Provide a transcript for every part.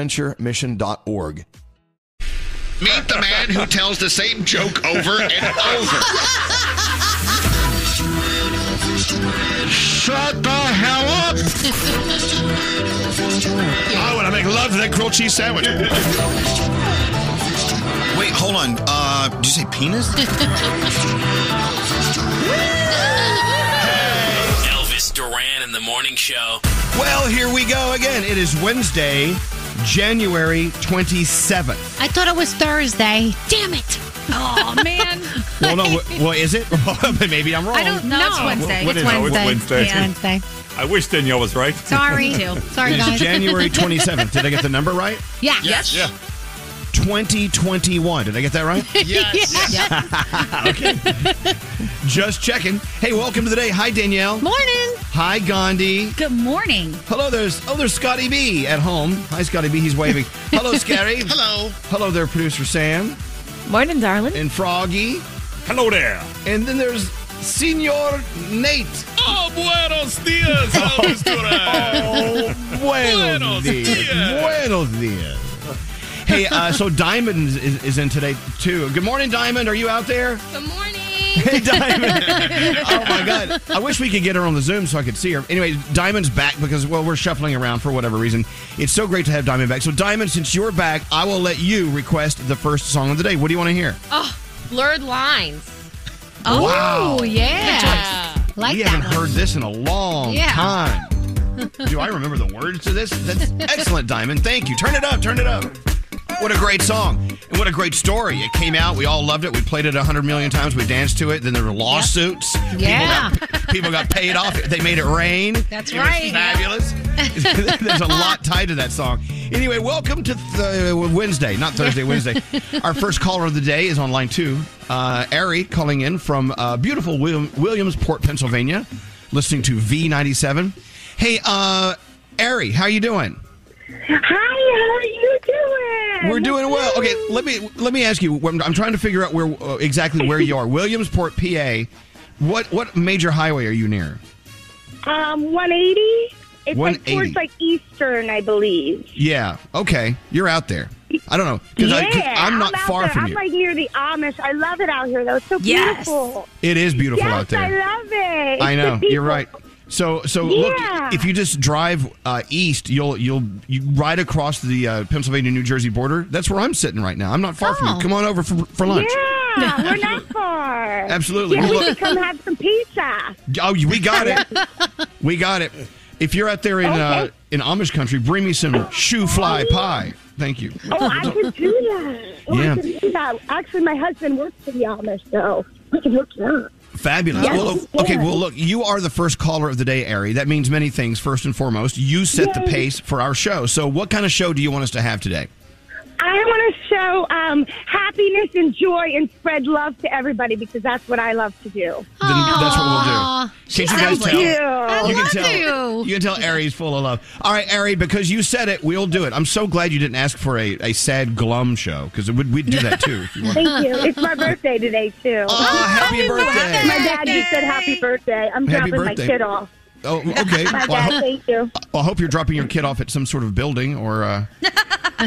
Bonaventuremission.org. Meet the man who tells the same joke over and over. Shut the hell up! I want to make love to that grilled cheese sandwich. Wait, hold on. Uh, did you say penis? Elvis Duran in the morning show. Well, here we go again. It is Wednesday, January 27th. I thought it was Thursday. Damn it. Oh, man. Well, no, wh- well, is it? Maybe I'm wrong. I don't know. No, it's Wednesday. What It's is it? Oh, it's Wednesday. Wednesday. Yeah, Wednesday. I wish Danielle was right. Sorry. Sorry, It is guys. January 27th. Did I get the number right? Yeah. Yes. Yeah. 2021. Did I get that right? Yes. okay. Just checking. Hey, welcome to the day. Hi, Danielle. Morning. Hi, Gandhi. Good morning. Hello, there's oh, there's Scotty B at home. Hi, Scotty B. He's waving. Hello, Skeery. Hello. Hello there, producer Sam Morning, darling. and Froggy. Hello there. And then there's Senor Nate. Oh, buenos dias, Elvis Duran. Oh, oh buenos Buenos dias. dias. Buenos dias. Hey, uh, so Diamond is, is in today too. Good morning, Diamond. Are you out there? Good morning. Hey, Diamond. oh my God. I wish we could get her on the Zoom so I could see her. Anyway, Diamond's back because well, we're shuffling around for whatever reason. It's so great to have Diamond back. So, Diamond, since you're back, I will let you request the first song of the day. What do you want to hear? Oh, blurred lines. Oh, Wow. yeah. Like we that haven't one. heard this in a long Yeah. time. Do I remember the words to this? That's excellent, Diamond. Thank you. Turn it up. Turn it up. What a great song. And what a great story. It came out. We all loved it. We played it 100 million times. We danced to it. Then there were lawsuits. Yeah. People got, people got paid off. They made it rain. That's It right. was fabulous. There's a lot tied to that song. Anyway, welcome to th- Wednesday, not Thursday, Wednesday. Our first caller of the day is on line two. Uh, Ari calling in from uh, beautiful William- Williamsport, Pennsylvania, listening to V97. Hey, uh, Ari, how you doing? Hi, how are you doing? We're doing well. Okay, let me let me ask you. I'm I'm trying to figure out where uh, exactly where you are. Williamsport, PA. What what major highway are you near? Um, 180. It's like 180. towards like Eastern, I believe. Yeah. Okay, you're out there. I don't know because yeah, I'm not out far there. from I'm you. like near the Amish. I love it out here, though. It's so Yes. beautiful. It is beautiful yes, out there. I love it. I know you're right. So so Yeah. look, if you just drive uh, east, you'll you'll you ride across the uh, Pennsylvania New Jersey border. That's where I'm sitting right now. I'm not far from Oh. you. Come on over for, for lunch. Yeah, we're not far. Absolutely. Yeah, we look- can come have some pizza. Oh, we got it. we got it. If you're out there in uh, in Amish country, bring me some shoofly pie. Thank you. Oh, I can do that. Oh, Yeah. I can do that. Actually, my husband works for the Amish, so we can hook you up. Fabulous. Yes, well, okay. yes. Well, look, you are the first caller of the day, Ari. That means many things. First and foremost, you set the pace for our show. So, what kind of show do you want us to have today? I want to show um, happiness and joy and spread love to everybody because that's what I love to do. Then that's what we'll do. Can't you guys sounds tell? you. I You can tell. you. You can tell Ari's full of love. All right, Ari, because you said it, we'll do it. I'm so glad you didn't ask for a, a sad glum show because we'd, we'd do that too if you wanted. Thank you. It's my birthday today too. Oh, happy birthday! My dad just said happy birthday. I'm Happy dropping birthday. my kid off. Oh, okay. My Well, I, dad, hope, thank you. I hope you're dropping your kid off at some sort of building or. Uh,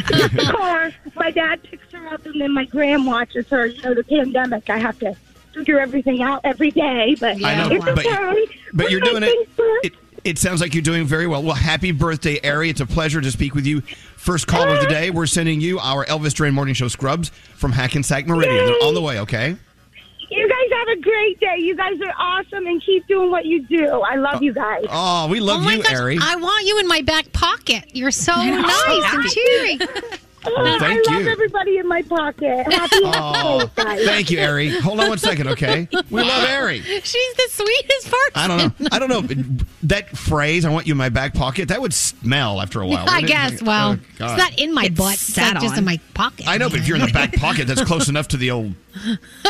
car. My dad picks her up, and then my gram watches her. You know, the pandemic. I have to figure everything out every day, but I know, it's but- okay. but What you're doing it, it. It sounds like you're doing very well. Well, happy birthday, Ari. It's a pleasure to speak with you. First caller of the day, we're sending you our Elvis Duran Morning Show scrubs from Hackensack Meridian. They're on the way, okay? You guys have a great day. You guys are awesome, and keep doing what you do. I love you guys. Oh, we love oh my you, gosh, Ari. I want you in my back pocket. You're so nice and cheery. Oh, thank I love everybody in my pocket. Happy Oh, birthday, guys. thank you, Ari. Hold on one second, okay? We love Ari. She's the sweetest person. I don't know. I don't know. That phrase, I want you in my back pocket, that would smell after a while. I wouldn't it? guess. Well, Oh, it's not in my It's butt. It's sat like just in my pocket. I know, but if you're in the back pocket, that's close enough to the old,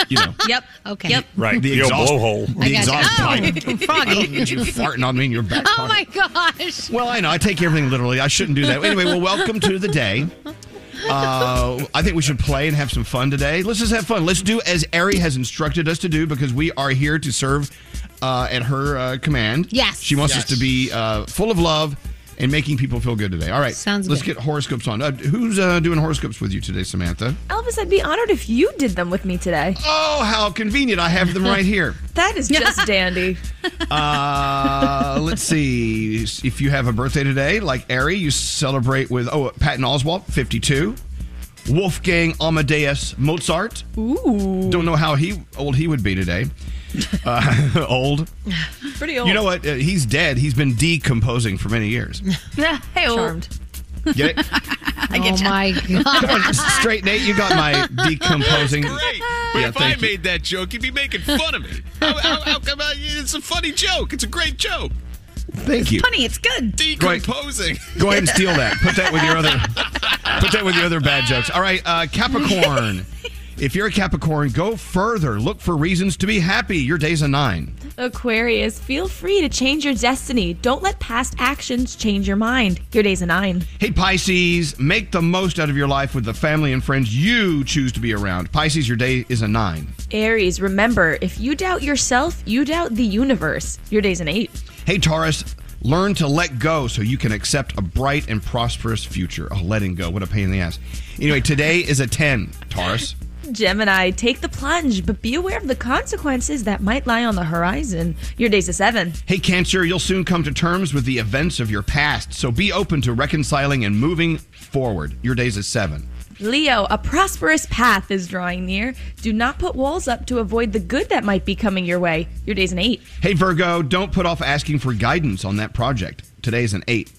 you know, Yep. Okay. Yep. Right. the The old exhaust, blowhole. the I exhaust you. pipe. Oh, froggy. I don't need you farting on me in your back Oh pocket. my gosh. Well, I know. I take everything literally. I shouldn't do that. Anyway, well, welcome to the day. Uh, I think we should play and have some fun today. Let's just have fun. Let's do as Ari has instructed us to do because we are here to serve uh, at her uh, command. Yes. She wants us to be uh, full of love and making people feel good today. All right. Sounds good. Let's good. get horoscopes on. Uh, who's uh, doing horoscopes with you today, Samantha? Elvis, I'd be honored if you did them with me today. Oh, how convenient. I have them right here. That is just dandy. Uh, let's see. If you have a birthday today, like Ari, you celebrate with oh Patton Oswalt, fifty-two. Wolfgang Amadeus Mozart. Ooh. Don't know how he old he would be today. Uh, old. Pretty old. You know what? Uh, he's dead. He's been decomposing for many years. hey, Charmed. Get it? oh my god. Straight Nate, you got my decomposing. Great. But Yeah, if I you. made that joke, you'd be making fun of me. How, how, how come I, it's a funny joke? It's a great joke. Thank you. Funny, it's good. Decomposing. Go ahead and steal that. Put that with your other. Put that with your other bad jokes. All right, uh, Capricorn. If you're a Capricorn, go further. Look for reasons to be happy. Your day's a nine. Aquarius, feel free to change your destiny. Don't let past actions change your mind. Your day's a nine. Hey, Pisces, make the most out of your life with the family and friends you choose to be around. Pisces, your day is a nine. Aries, remember, if you doubt yourself, you doubt the universe. Your day's an eight. Hey, Taurus, learn to let go so you can accept a bright and prosperous future. Oh, letting go. What a pain in the ass. Anyway, today is a 10, Taurus. Gemini, take the plunge, but be aware of the consequences that might lie on the horizon. Your day's a seven. Hey, Cancer, you'll soon come to terms with the events of your past, so be open to reconciling and moving forward. Your day's a 7. Leo, a prosperous path is drawing near. Do not put walls up to avoid the good that might be coming your way. Your day's an eight. Hey, Virgo, don't put off asking for guidance on that project. Today's an 8.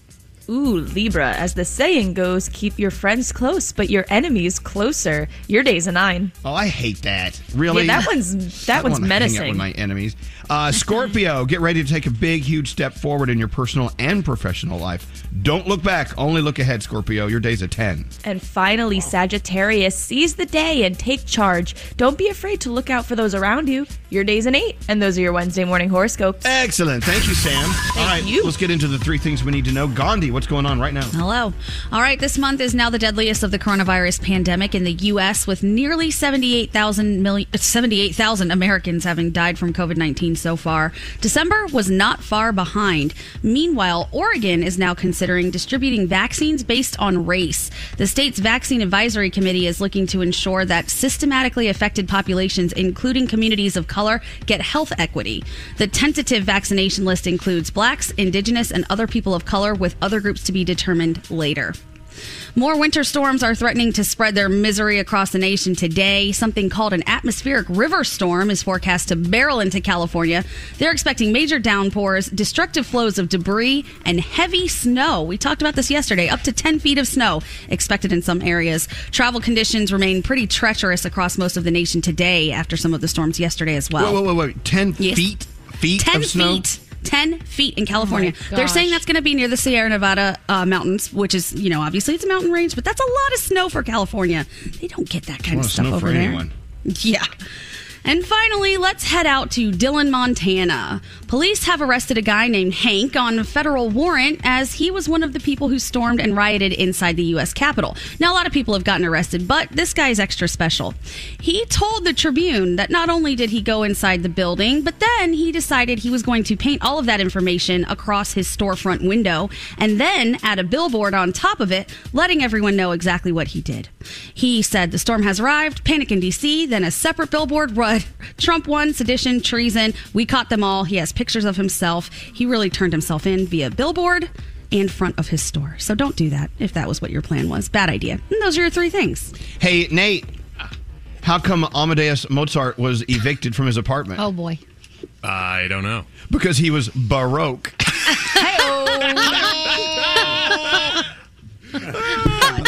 Ooh, Libra, as the saying goes, keep your friends close, but your enemies closer. Your day's a nine. Oh, I hate that. Really? Yeah, that one's that I one's wanna hang out menacing. with my enemies. Uh, Scorpio, get ready to take a big, huge step forward in your personal and professional life. Don't look back, only look ahead, Scorpio. Your day's a 10. And finally, Sagittarius, seize the day and take charge. Don't be afraid to look out for those around you. Your day's an eight, and those are your Wednesday morning horoscopes. Excellent. Thank you, Sam. All right, you. let's get into the three things we need to know. Gandhi, what's going on right now? Hello. All right, this month is now the deadliest of the coronavirus pandemic in the U.S., with nearly 78,000 million, 78,000 Americans having died from COVID 19 so far. December was not far behind. Meanwhile, Oregon is now considering distributing vaccines based on race. The state's Vaccine Advisory Committee is looking to ensure that systematically affected populations, including communities of color, get health equity. The tentative vaccination list includes blacks, indigenous, and other people of color, with other groups to be determined later. More winter storms are threatening to spread their misery across the nation today. Something called an atmospheric river storm is forecast to barrel into California. They're expecting major downpours, destructive flows of debris, and heavy snow. We talked about this yesterday. Up to 10 feet of snow expected in some areas. Travel conditions remain pretty treacherous across most of the nation today after some of the storms yesterday as well. Wait, wait, wait, wait. 10 Yes. feet? Feet 10 of snow? feet. 10 feet in California. Oh They're saying that's going to be near the Sierra Nevada uh, mountains, which is, you know, obviously it's a mountain range, but that's a lot of snow for California. They don't get that kind A of of stuff snow over for there. anyone. Yeah. And finally, let's head out to Dillon, Montana. Police have arrested a guy named Hank on a federal warrant as he was one of the people who stormed and rioted inside the U.S. Capitol. Now, a lot of people have gotten arrested, but this guy's extra special. He told the Tribune that not only did he go inside the building, but then he decided he was going to paint all of that information across his storefront window and then add a billboard on top of it, letting everyone know exactly what he did. He said the storm has arrived, panic in D.C., then a separate billboard read Trump won, sedition, treason. We caught them all. He has pictures of himself. He really turned himself in via billboard and front of his store. So don't do that if that was what your plan was. Bad idea. And those are your three things. Hey, Nate, how come Amadeus Mozart was evicted from his apartment? Oh boy. I don't know. Because he was Baroque.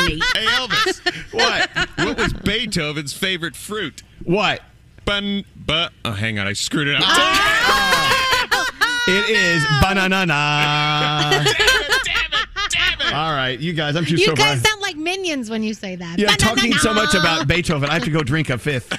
Hey Elvis, what? what was Beethoven's favorite fruit? What? Bun, but oh, hang on, I screwed it up. It is banana. All right, you guys, I'm too You sober. guys sound like minions when you say that. You're Banana. talking so much about Beethoven. I have to go drink a fifth.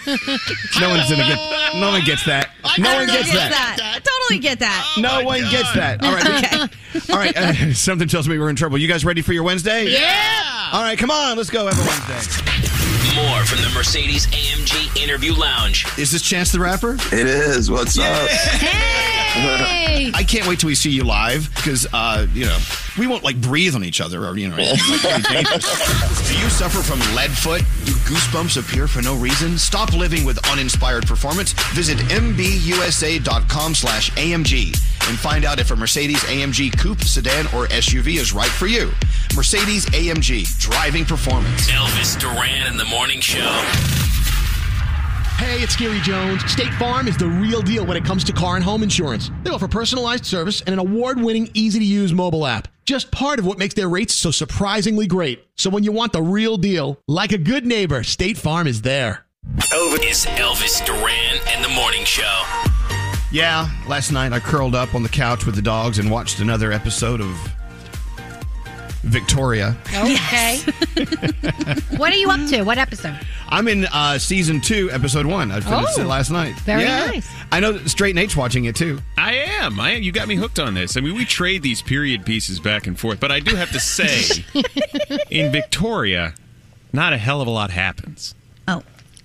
No one's gonna get. No one gets that. No one gets that. I totally get that. No one gets that. All right. All right. Uh, something tells me we're in trouble. You guys ready for your Wednesday? Yeah. All right. Come on. Let's go. Have a Wednesday. More from the Mercedes AMG Interview Lounge. Is this Chance the Rapper? It is. What's up? Hey. I can't wait till we see you live because, uh, you know, we won't like breathe on each other or, you know, like. Do you suffer from lead foot? Do goosebumps appear for no reason? Stop living with uninspired performance. Visit mbusa.com slash AMG and find out if a Mercedes AMG coupe, sedan, or SUV is right for you. Mercedes AMG, driving performance. Elvis Duran in the Morning Show. Hey, it's Skeery Jones. State Farm is the real deal when it comes to car and home insurance. They offer personalized service and an award winning, easy to use mobile app. Just part of what makes their rates so surprisingly great. So when you want the real deal, like a good neighbor, State Farm is there. Elvis is Elvis Duran and the Morning Show. Yeah, last night I curled up on the couch with the dogs and watched another episode of Victoria. Okay. what are you up to? What episode? I'm in uh, season two, episode one. I finished Oh, it last night. very Yeah. nice. I know that Straight Nate's watching it too. I am. I am. You got me hooked on this. I mean, we trade these period pieces back and forth, but I do have to say, in Victoria, not a hell of a lot happens.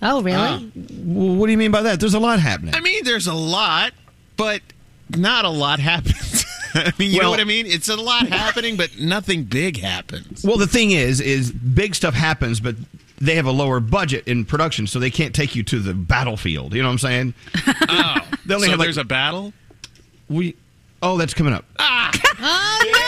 Oh. Really? Uh, What do you mean by that? There's a lot happening. I mean, there's a lot, but not a lot happens. I mean, you know what I mean? It's a lot happening, but nothing big happens. Well, the thing is, is big stuff happens, but they have a lower budget in production, so they can't take you to the battlefield. You know what I'm saying? Oh, They only so have, like- there's a battle? We. Oh, that's coming up. Oh,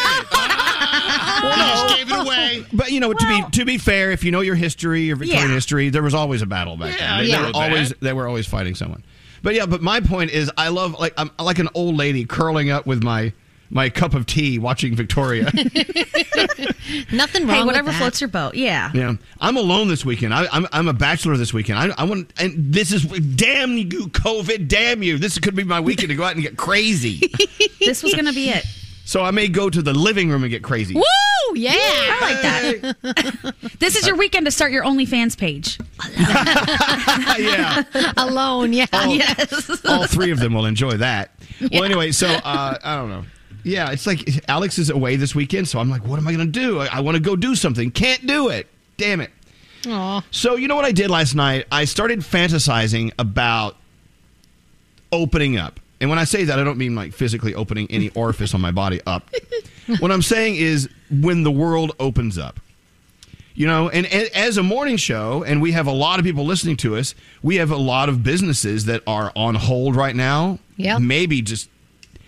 You just gave it away. But you know, to be to be fair, if you know your history, your Victorian Yeah. history, there was always a battle back Yeah, then. They, I they were always they were always fighting someone. But yeah, but my point is, I love like I'm like an old lady curling up with my my cup of tea watching Victoria. Nothing wrong Hey, whatever with that. floats your boat. Yeah. yeah, I'm alone this weekend. I, I'm I'm a bachelor this weekend. I, I want and this is damn you COVID, damn you. This could be my weekend to go out and get crazy. This was going to be it. So I may go to the living room and get crazy. Woo! Yeah. I like that. this is your weekend to start your OnlyFans page. yeah. Alone, yeah. Yes. all three of them will enjoy that. Well, anyway, so uh, I don't know. Yeah, it's like Alex is away this weekend, so I'm like, what am I going to do? I, I want to go do something. Can't do it. Damn it. Aw. So, you know what I did last night? I started fantasizing about opening up. And when I say that, I don't mean like physically opening any orifice on my body up. what I'm saying is when the world opens up. You know, and a- as a morning show, and we have a lot of people listening to us, we have a lot of businesses that are on hold right now. Yeah. Maybe just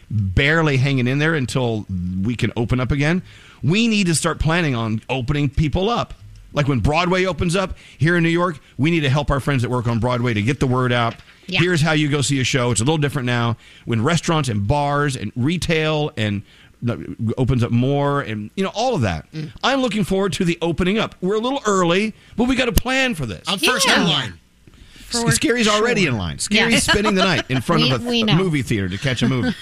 barely hanging in there until we can open up again. We need to start planning on opening people up. Like when Broadway opens up here in New York, we need to help our friends that work on Broadway to get the word out. Yeah. Here's how you go see a show. It's a little different now. When restaurants and bars and retail and uh, opens up more and you know all of that. Mm. I'm looking forward to the opening up. We're a little early, but we got a plan for this. I'm first Yeah. in line. For Skeery's already in line. Skeery's Yeah. spending the night in front We- of a, we a movie theater to catch a movie.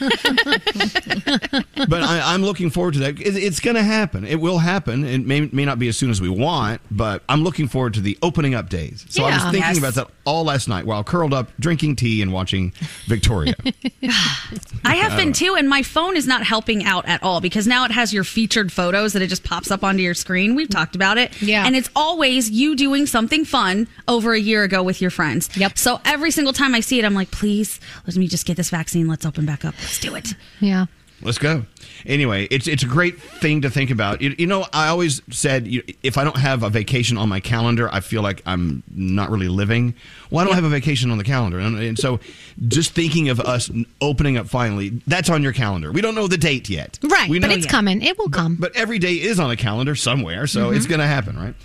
but I, I'm looking forward to that. It, it's going to happen. It will happen. It may, may not be as soon as we want, but I'm looking forward to the opening up days. So I was thinking Yes. about that all last night while curled up drinking tea and watching Victoria. I have been too, and my phone is not helping out at all because now it has your featured photos that it just pops up onto your screen. We've talked about it. Yeah. And it's always you doing something fun over a year ago with your friends. Yep. So every single time I see it, I'm like, please, let me just get this vaccine. Let's open back up. Let's do it. Yeah. Let's go. Anyway, it's it's a great thing to think about. You, you know, I always said you, if I don't have a vacation on my calendar, I feel like I'm not really living. Well, I don't have a vacation on the calendar, and, and so just thinking of us opening up finally, that's on your calendar. We don't know the date yet, Right. We but know- it's coming. It will come. But every day is on a calendar somewhere, so Mm-hmm. it's going to happen, right?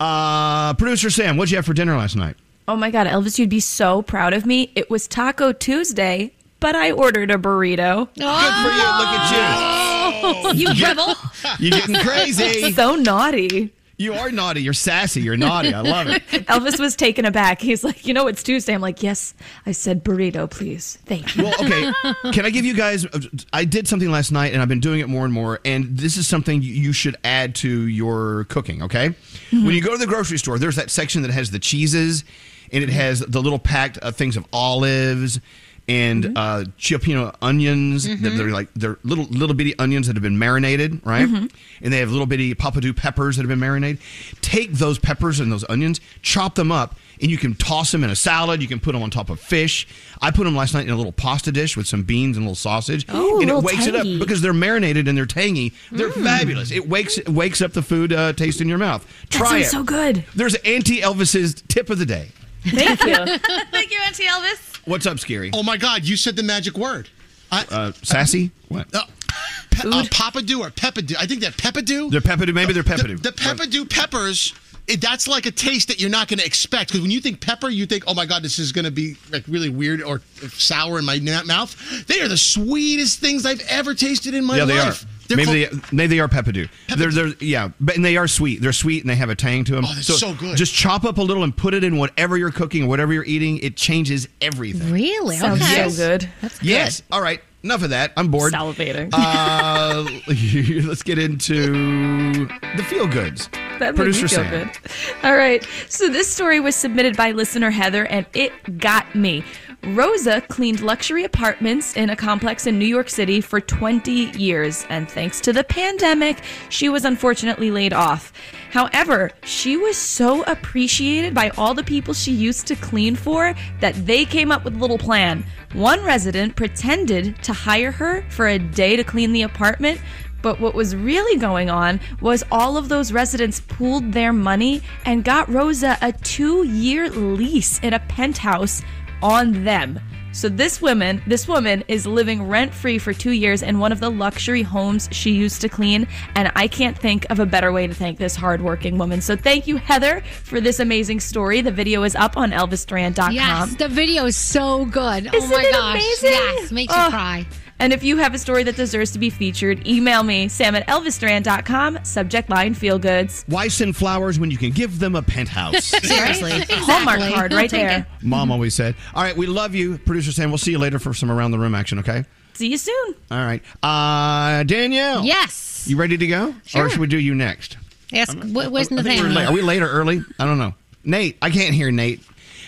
Uh, Producer Sam, what'd you have for dinner last night? Oh my God, Elvis, you'd be so proud of me. It was Taco Tuesday, but I ordered a burrito. Good for you. Look at You oh. rebel. you. You're getting crazy. So naughty. You are naughty. You're sassy. You're naughty. I love it. Elvis was taken aback. He's like, you know, it's Tuesday. I'm like, yes, I said burrito, please. Thank you. Well, okay. Can I give you guys? I did something last night, and I've been doing it more and more. And this is something you- you should add to your cooking. Okay. Mm-hmm. When you go to the grocery store, there's that section that has the cheeses, and it has the little packed uh, things of olives and uh, jalapeno onions. that They're like they're little little bitty onions that have been marinated, right? And they have little bitty papadou peppers that have been marinated. Take those peppers and those onions, chop them up, and you can toss them in a salad. You can put them on top of fish. I put them last night in a little pasta dish with some beans and a little sausage, Oh, a and it wakes it up because they're marinated and they're tangy. They're fabulous. It wakes it wakes up the food uh, taste in your mouth. that Try sounds it. so good. There's Auntie Elvis's tip of the day. Thank you. Thank you, Auntie Elvis. What's up, Skeery? Oh my God, you said the magic word. I, Uh, sassy? What? uh, pe- uh, Papadou or Peppadew. I think that Peppadew. They're peppadew. Maybe they're The, peppadew. the Peppadew peppers. It, that's like a taste that you're not going to expect because when you think pepper, you think, "Oh my God, this is going to be like really weird or sour in my na- mouth." They are the sweetest things I've ever tasted in my yeah, they life. Are. They're maybe called- they, maybe they are peppadew. They're, they're yeah, but and they are sweet. They're sweet and they have a tang to them. Oh, they're so good. Just chop up a little and put it in whatever you're cooking or whatever you're eating. It changes everything. Really? Sounds okay. so good. Yes. All right. Enough of that. I'm bored. Salivating. Uh, let's get into the feel goods. That made Producer me feel Sam. good. All right. So this story was submitted by listener Heather, and it got me. Rosa cleaned luxury apartments in a complex in New York City for 20 years, and thanks to the pandemic, she was unfortunately laid off. However, she was so appreciated by all the people she used to clean for that they came up with a little plan. One resident pretended to hire her for a day to clean the apartment, but what was really going on was all of those residents pooled their money and got Rosa a two year lease in a penthouse on them. So this woman, this woman is living rent free for two years in one of the luxury homes she used to clean, and I can't think of a better way to thank this hardworking woman. So thank you, Heather, for this amazing story. The video is up on ElvisDuran.com. Yes, the video is so good. oh Isn't my it gosh. amazing? Yes, makes you Oh. cry. And if you have a story that deserves to be featured, email me, sam at elvisduran.com, subject line feel goods. Why send flowers when you can give them a penthouse? Seriously. Hallmark card right I'll there. Mom always said. All right, we love you, producer Sam. We'll see you later for some around the room action. Okay. See you soon. All right. Uh, Danielle. Yes. You ready to go? Sure. Or should we do you next? Yes. wh- Where's I think we're late. Are Nathaniel? we late or early? I don't know. Nate, I can't hear Nate.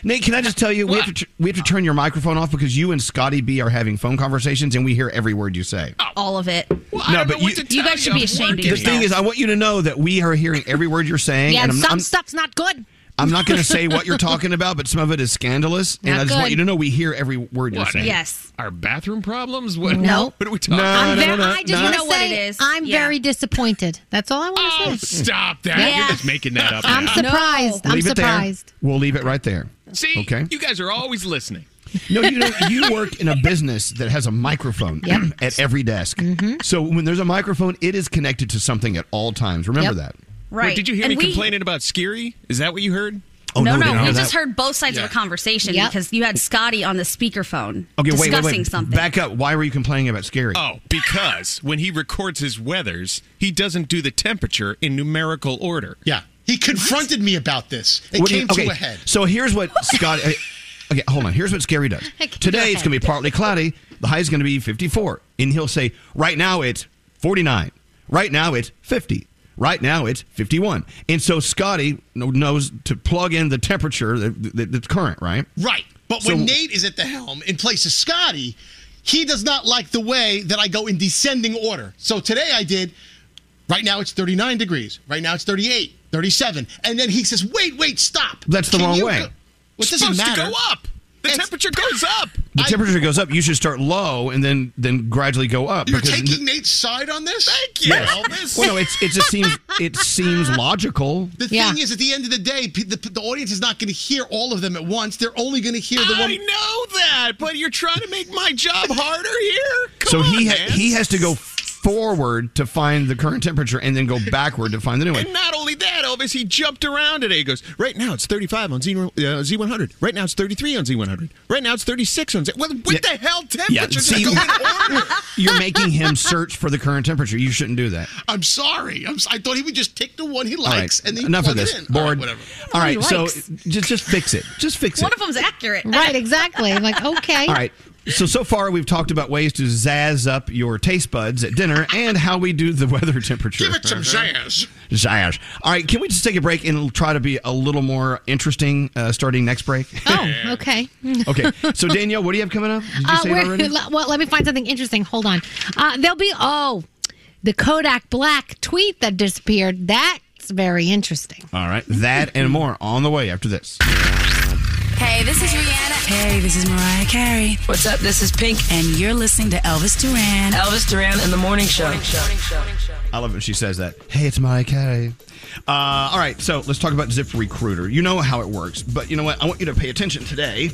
Nate, can I just tell you, we have, to, tr- we have to turn your microphone off because you and Scotty B are having phone conversations and we hear every word you say. All of it. no, but you, You guys should be ashamed of the thing is, I want you to know that we are hearing every word you're saying. Yeah, and and I'm, some I'm, stuff's not good. I'm not going to say what you're talking about, but some of it is scandalous. and Not I just want you to know we hear every word you're What? saying. Yes. Our bathroom problems? What, No. What are we talking No, about? I'm no, ve- no, no, I just no. want You know to what say it is. I'm Yeah. very disappointed. That's all I want Oh, to say. stop that. Yeah. You're just making that up. I'm now. surprised. I'm Leave it surprised. there. We'll leave it right there. See, Okay. you guys are always listening. No, you know, you work in a business that has a microphone Yep. at every desk. Mm-hmm. So when there's a microphone, it is connected to something at all times. Remember Yep. that. Right. Wait, did you hear And me we- complaining about Skeery? Is that what you heard? Oh, no, we no, didn't we just that. heard both sides of a conversation Yep. because you had Scotty on the speakerphone Okay, wait, discussing wait, wait. something. Back up. Why were you complaining about Skeery? Oh, because when he records his weathers, he doesn't do the temperature in numerical order. Yeah. He confronted me about this. It What do you- came okay, to a head. So here's what Scott. uh, okay, hold on. Here's what Skeery does. Today go it's going to be partly cloudy. The high is going to be 54, and he'll say, "Right now it's 49. Right now it's 50. Right now it's 51." And so Scotty knows to plug in the temperature that, that, that's current, right? Right. But So- when Nate is at the helm in place of Scotty, he does not like the way that I go in descending order. So today I did, right now it's 39 degrees. Right now it's 38, 37. And then he says, wait, wait, stop. That's the Can wrong way. go- What It's doesn't supposed matter. to go up. The temperature goes up. The I- temperature goes up. You should start low and then then gradually go up. You're because taking Nate's side on this? Thank you, Yes. Elvis. Well, no, it's it just seems it seems logical. The Yeah. thing is, at the end of the day, pe- the, the audience is not going to hear all of them at once. They're only going to hear the I one. know that, but you're trying to make my job harder here. Come So on, he ha- man. he has to go forward to find the current temperature and then go backward to find the new one. And not only that, Elvis, he jumped around today. He goes, right now it's 35 on Z, uh, Z100. Right now it's 33 on Z100. Right now it's 36 on Z. Well, what Yeah. the hell Yeah, temperature? see, Just go in you're making him search for the current temperature. You shouldn't do that. I'm sorry. I'm, si thought he would just take the one he All right, likes and then enough of this. it in. All right, whatever. All right, so just just fix it. Just fix it. One it. of them's accurate. Right, exactly. I'm like, okay. All right. So so far we've talked about ways to zazz up your taste buds at dinner and how we do the weather temperature. Give it some zazz. Zazz. All right, can we just take a break and try to be a little more interesting uh, starting next break? Oh, okay. okay. So Danielle, what do you have coming up? Did you Uh, say it already? le- well, let me find something interesting. Hold on. Uh, there'll be oh, the Kodak Black tweet that disappeared. That's very interesting. All right, that and more on the way after this. Hey, this is Rihanna. Hey, this is Mariah Carey. What's up? This is Pink. And you're listening to Elvis Duran. Elvis Duran in the Morning Show. I love it when she says that. Hey, it's Mariah Carey. Uh, all right, so let's talk about Zip Recruiter. You know how it works, but you know what? I want you to pay attention today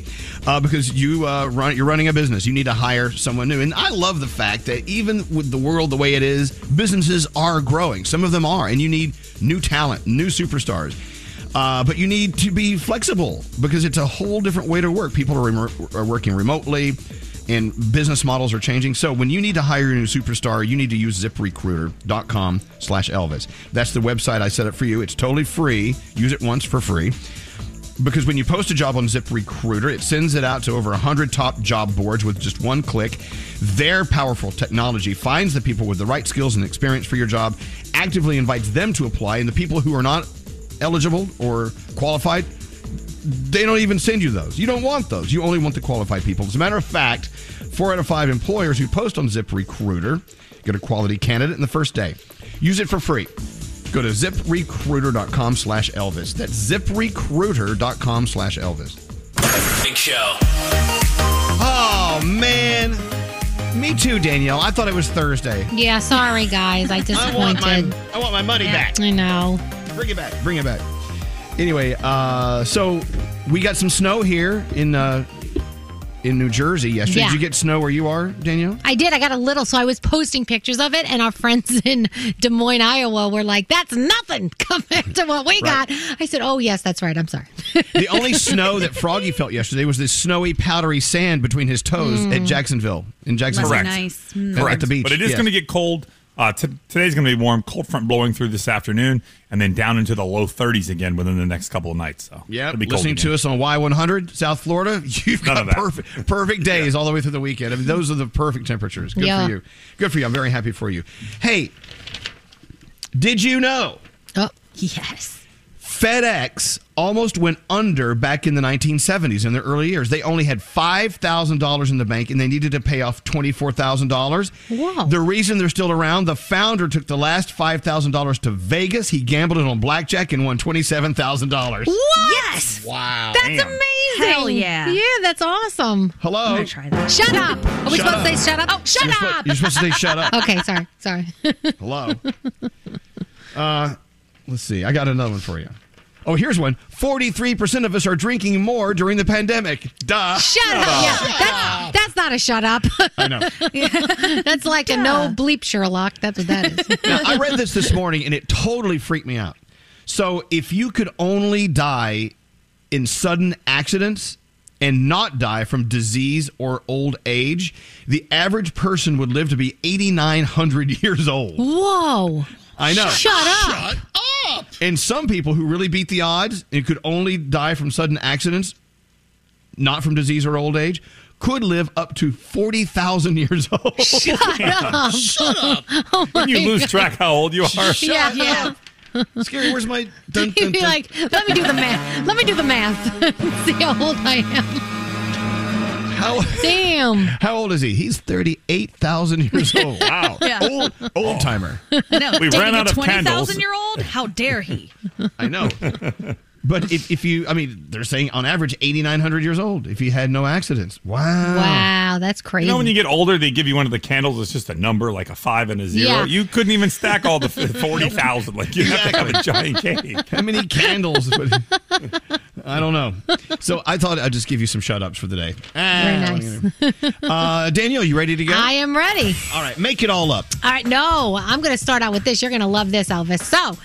uh, because you uh, run, you're running a business. You need to hire someone new, and I love the fact that even with the world the way it is, businesses are growing. Some of them are, and you need new talent, new superstars. Uh, but you need to be flexible because it's a whole different way to work. People are, are working remotely and business models are changing. So when you need to hire a new superstar, you need to use ziprecruiter.com slash Elvis. That's the website I set up for you. It's totally free. Use it once for free. Because when you post a job on ZipRecruiter, it sends it out to over 100 top job boards with just one click. Their powerful technology finds the people with the right skills and experience for your job, actively invites them to apply, and the people who are not eligible or qualified, they don't even send you those. You don't want those. You only want the qualified people. As a matter of fact, four out of five employers who post on ZipRecruiter get a quality candidate in the first day. Use it for free. Go to ziprecruiter.com slash Elvis. That's ziprecruiter.com slash Elvis. Big Show. Oh, man. Me too, Danielle. I thought it was Thursday. Yeah, sorry guys, I I want my, disappointed. I want my money back. I know. Bring it back. Bring it back. Anyway, uh, so we got some snow here in uh, in New Jersey yesterday. Yeah. Did you get snow where you are, Danielle? I did. I got a little, so I was posting pictures of it, and our friends in Des Moines, Iowa, were like, "That's nothing compared to what we Right. got." I said, "Oh yes, that's right. I'm sorry." The only snow that Froggy felt yesterday was this snowy, powdery sand between his toes Mm. at Jacksonville in Jacksonville. Correct. Nice. At- At the beach. But it is yes. going to get cold. Uh, t- today's going to be warm. Cold front blowing through this afternoon, and then down into the low 30s again within the next couple of nights. So Yeah, it'll listening again. to us on Y100, South Florida, you've None got of perfect perfect days all the way through the weekend. I mean, those are the perfect temperatures. Good Yeah. for you. Good for you. I'm very happy for you. Hey, did you know Oh yes. FedEx almost went under back in the 1970s in their early years. They only had $5,000 in the bank and they needed to pay off $24,000. Whoa. The reason they're still around, the founder took the last $5,000 to Vegas. He gambled it on blackjack and won $27,000. What? Yes. Wow. That's Damn. amazing. Hell yeah. Yeah, that's awesome. Hello. I'm gonna try that. Shut up. Are we Shut supposed to up. say shut up? Oh, shut You're up. supposed- you're supposed to say shut up. Okay, sorry. Sorry. Hello. Uh, let's see. I got another one for you. Oh, here's one. 43% of us are drinking more during the pandemic. Duh. Shut up. Yeah, that's, that's not a shut up. I know. that's like a no bleep Sherlock. That's what that is. Now, I read this this morning and it totally freaked me out. So, if you could only die in sudden accidents and not die from disease or old age, the average person would live to be 8,900 years old. Whoa. I know. Shut up. Shut up. And some people who really beat the odds and could only die from sudden accidents, not from disease or old age, could live up to 40,000 years old. Shut up. Shut up. Oh When you my lose God. track how old you are. Yeah, yeah. Skeery, where's my dun, You'd be like, let me do the math. Let me do the math. See how old I am. How, Damn. how old is he? He's 38,000 years old. Wow. Yeah. Old, old timer. I know. We Dating ran out a of 20,000 candles. year old? How dare he? I know. But if, if you, I mean, they're saying on average 8,900 years old if you had no accidents. Wow. Wow, that's crazy. You know, when you get older, they give you one of the candles. It's just a number, like a five and a zero. Yeah. You couldn't even stack all the forty thousand. Like you have to have a giant cake. How many candles? I don't know. So I thought I'd just give you some shut ups for the day. Very nice. Uh, Danielle, you ready to go? I am ready. All right, make it all up. All right, no, I'm going to start out with this. You're going to love this, Elvis. So,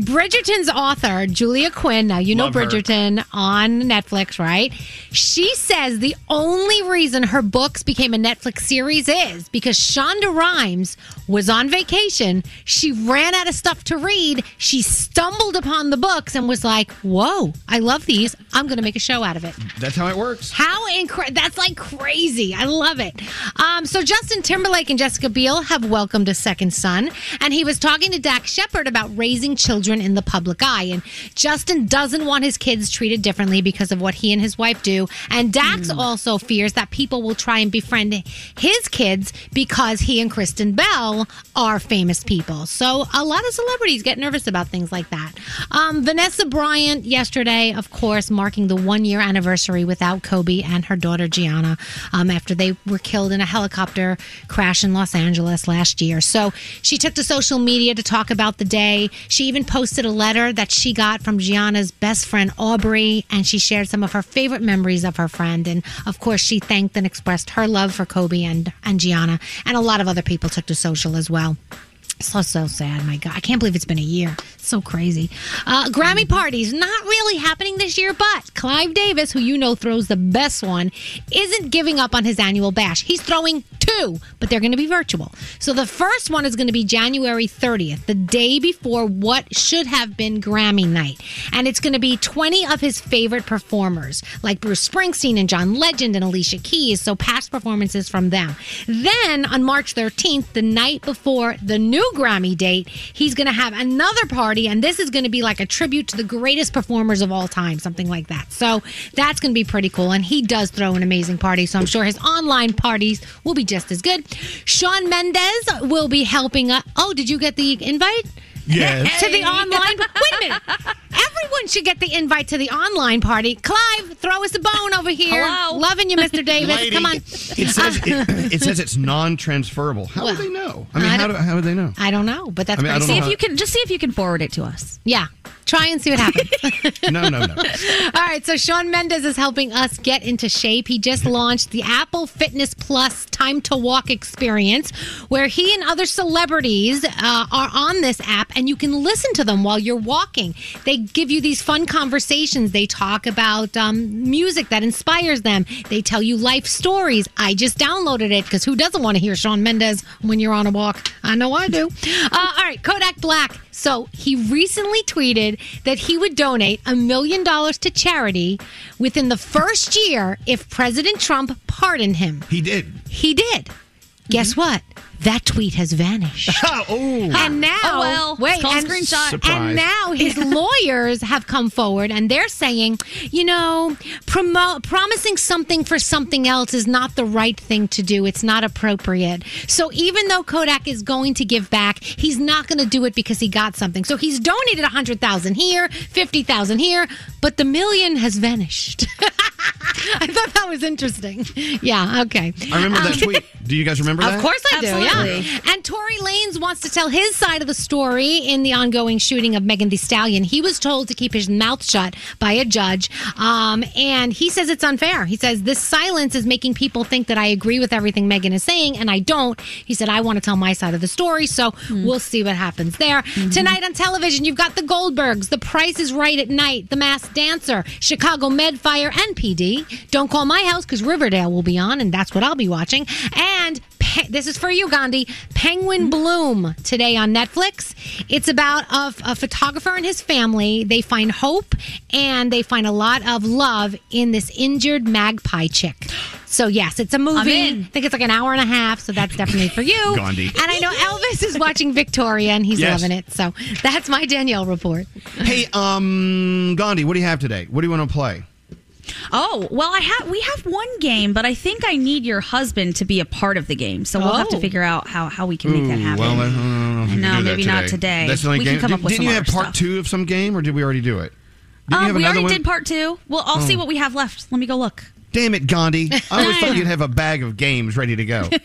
Bridgerton's author, Julia Quinn, now you know Love her. Bridgerton on Netflix, right? She says the only reason her books became a Netflix series is because Shonda Rhimes was on vacation. She ran out of stuff to read. She stumbled upon the books and was like, whoa, I love these. I'm going to make a show out of it. That's how it works. How incredible! That's like crazy. I love it. Um, so Justin Timberlake and Jessica Biel have welcomed a second son, and he was talking to Dax Shepard about raising children in the public eye. And Justin doesn't want his kids treated differently because of what he and his wife do. And Dax also fears that people will try and befriend his kids because he and Kristen Bell are famous people. So a lot of celebrities get nervous about things like that. Um, Vanessa Bryant yesterday, of course, marking the one year anniversary without Kobe and her daughter Gianna um, after they were killed in a helicopter crash in Los Angeles last year. So she took to social media to talk about the day. She even posted a letter that she got from Gianna's best friend Aubrey, and she shared some of her favorite memories of her friend. And of course, she thanked and expressed her love for Kobe and, and Gianna. And a lot of other people took to social as well. So so sad, my God! I can't believe it's been a year. So crazy. Uh, Grammy parties not really happening this year, but Clive Davis, who you know throws the best one, isn't giving up on his annual bash. He's throwing two, but they're going to be virtual. So the first one is going to be January 30th, the day before what should have been Grammy night, and it's going to be 20 of his favorite performers, like Bruce Springsteen and John Legend and Alicia Keys. So past performances from them. Then on March 13th, the night before the new Grammy date, he's going to have another party, and this is going to be like a tribute to the greatest performers of all time, something like that. So that's going to be pretty cool. And he does throw an amazing party, so I'm sure his online parties will be just as good. Shawn Mendes will be helping. us. oh, did you get the invite? Yes. To the online. Wait a minute. Everyone should get the invite to the online party. Clive, throw us a bone over here. Hello. Loving you, Mr. Davis. Lady. Come on. It says uh, it, it says it's non-transferable. How Well, do they know? I mean, I how do, don't- how do they know? I don't know, but that's I mean, I don't See know if you can just see if you can forward it to us. Yeah. Try and see what happens. No, no, no. All right, so Shawn Mendes is helping us get into shape. He just launched the Apple Fitness Plus Time to Walk experience, where he and other celebrities uh, are on this app, and you can listen to them while you're walking. They give you these fun conversations. They talk about um, music that inspires them. They tell you life stories. I just downloaded it because who doesn't want to hear Shawn Mendes when you're on a walk? I know I do. Uh, all right, Kodak Black. So he recently tweeted that he would donate a million dollars to charity within the first year if President Trump pardoned him. He did. He did. Guess mm-hmm. what? That tweet has vanished. oh. And now, Oh, well. wait, and, screenshot. and Surprise. now his lawyers have come forward and they're saying, you know, promo- promising something for something else is not the right thing to do. It's not appropriate. So even though Kodak is going to give back, he's not going to do it because he got something. So he's donated a hundred thousand here, fifty thousand here, but the million has vanished. I thought that was interesting. Yeah. Okay. I remember that Um, tweet. Do you guys remember that? Of course I do, yeah. And Tory Lanez wants to tell his side of the story in the ongoing shooting of Megan Thee Stallion. He was told to keep his mouth shut by a judge, um, and he says it's unfair. He says this silence is making people think that I agree with everything Megan is saying, and I don't. He said I want to tell my side of the story, so we'll see what happens there. Tonight on television, you've got the Goldbergs, The Price is Right at Night, The Masked Dancer, Chicago Med Fire, and PD. Don't call my house because Riverdale will be on, and that's what I'll be watching. And Pe- this is for you, Gandhi. Penguin Bloom today on Netflix. It's about a, a photographer and his family. They find hope and they find a lot of love in this injured magpie chick. So yes, it's a movie. in. I think it's like an hour and a half, so that's definitely for you. Gandhi. And I know Elvis is watching Victoria and he's Yes. loving it. So that's my Danielle report. Hey, um, Gandhi, what do you have today? What do you want to play? Oh, well, I have we have one game, but I think I need your husband to be a part of the game. So we'll have to Oh. figure out how, how we can make that happen. Well, I don't know if I we can know, do that maybe not today. That's the only We can game. come up Did, with didn't you have part stuff. two of some game, or did we already do it? Um, we already one? did part two. Well, I'll see Oh. what we have left. Let me go look. Damn it, Gandhi! I always thought you'd have a bag of games ready to go.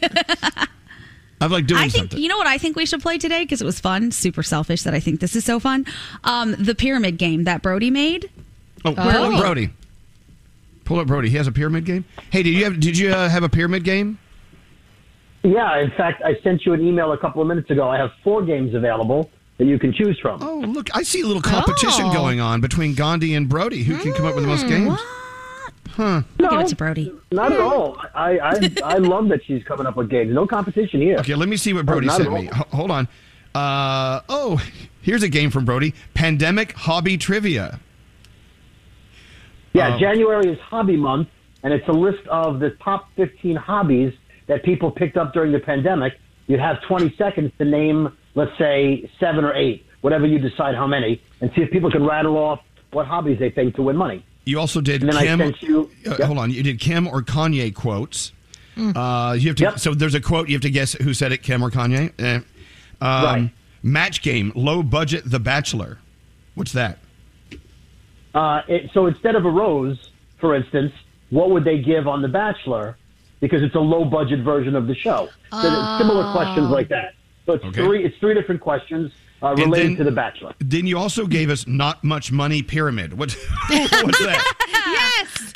I'm like doing I think something. you know what I think we should play today because it was fun. Super selfish that I think this is so fun. Um, the pyramid game that Brody made. Oh, up Brody. Pull up Brody. He has a pyramid game. Hey, did you have? Did you uh, have a pyramid game? Yeah, in fact, I sent you an email a couple of minutes ago. I have four games available that you can choose from. Oh, look, I see a little competition Oh. going on between Gandhi and Brody. Who can come up with the most games? Huh? No, Give it to Brody. Not at all. I, I I love that she's coming up with games. No competition here. Okay, let me see what Brody not sent me. H- hold on. Uh, oh, here's a game from Brody. Pandemic hobby trivia. Yeah, Oh. January is Hobby Month, and it's a list of the top 15 hobbies that people picked up during the pandemic. You'd have 20 seconds to name, let's say, seven or eight, whatever you decide how many, and see if people can rattle off what hobbies they think to win money. You also did And then I Kim. sent you- uh, Yep. Hold on. You did Kim or Kanye quotes. Mm. Uh, you have to. So there's a quote. You have to guess who said it, Kim or Kanye. Eh. Um, Right. Match game. Low budget. The Bachelor. What's that? Uh, it, so instead of a rose, for instance, what would they give on The Bachelor? Because it's a low budget version of the show. So there's similar questions like that. So it's Okay. three. It's three different questions uh, related then- to The Bachelor. Then you also gave us not much money pyramid. What? what's that? yes.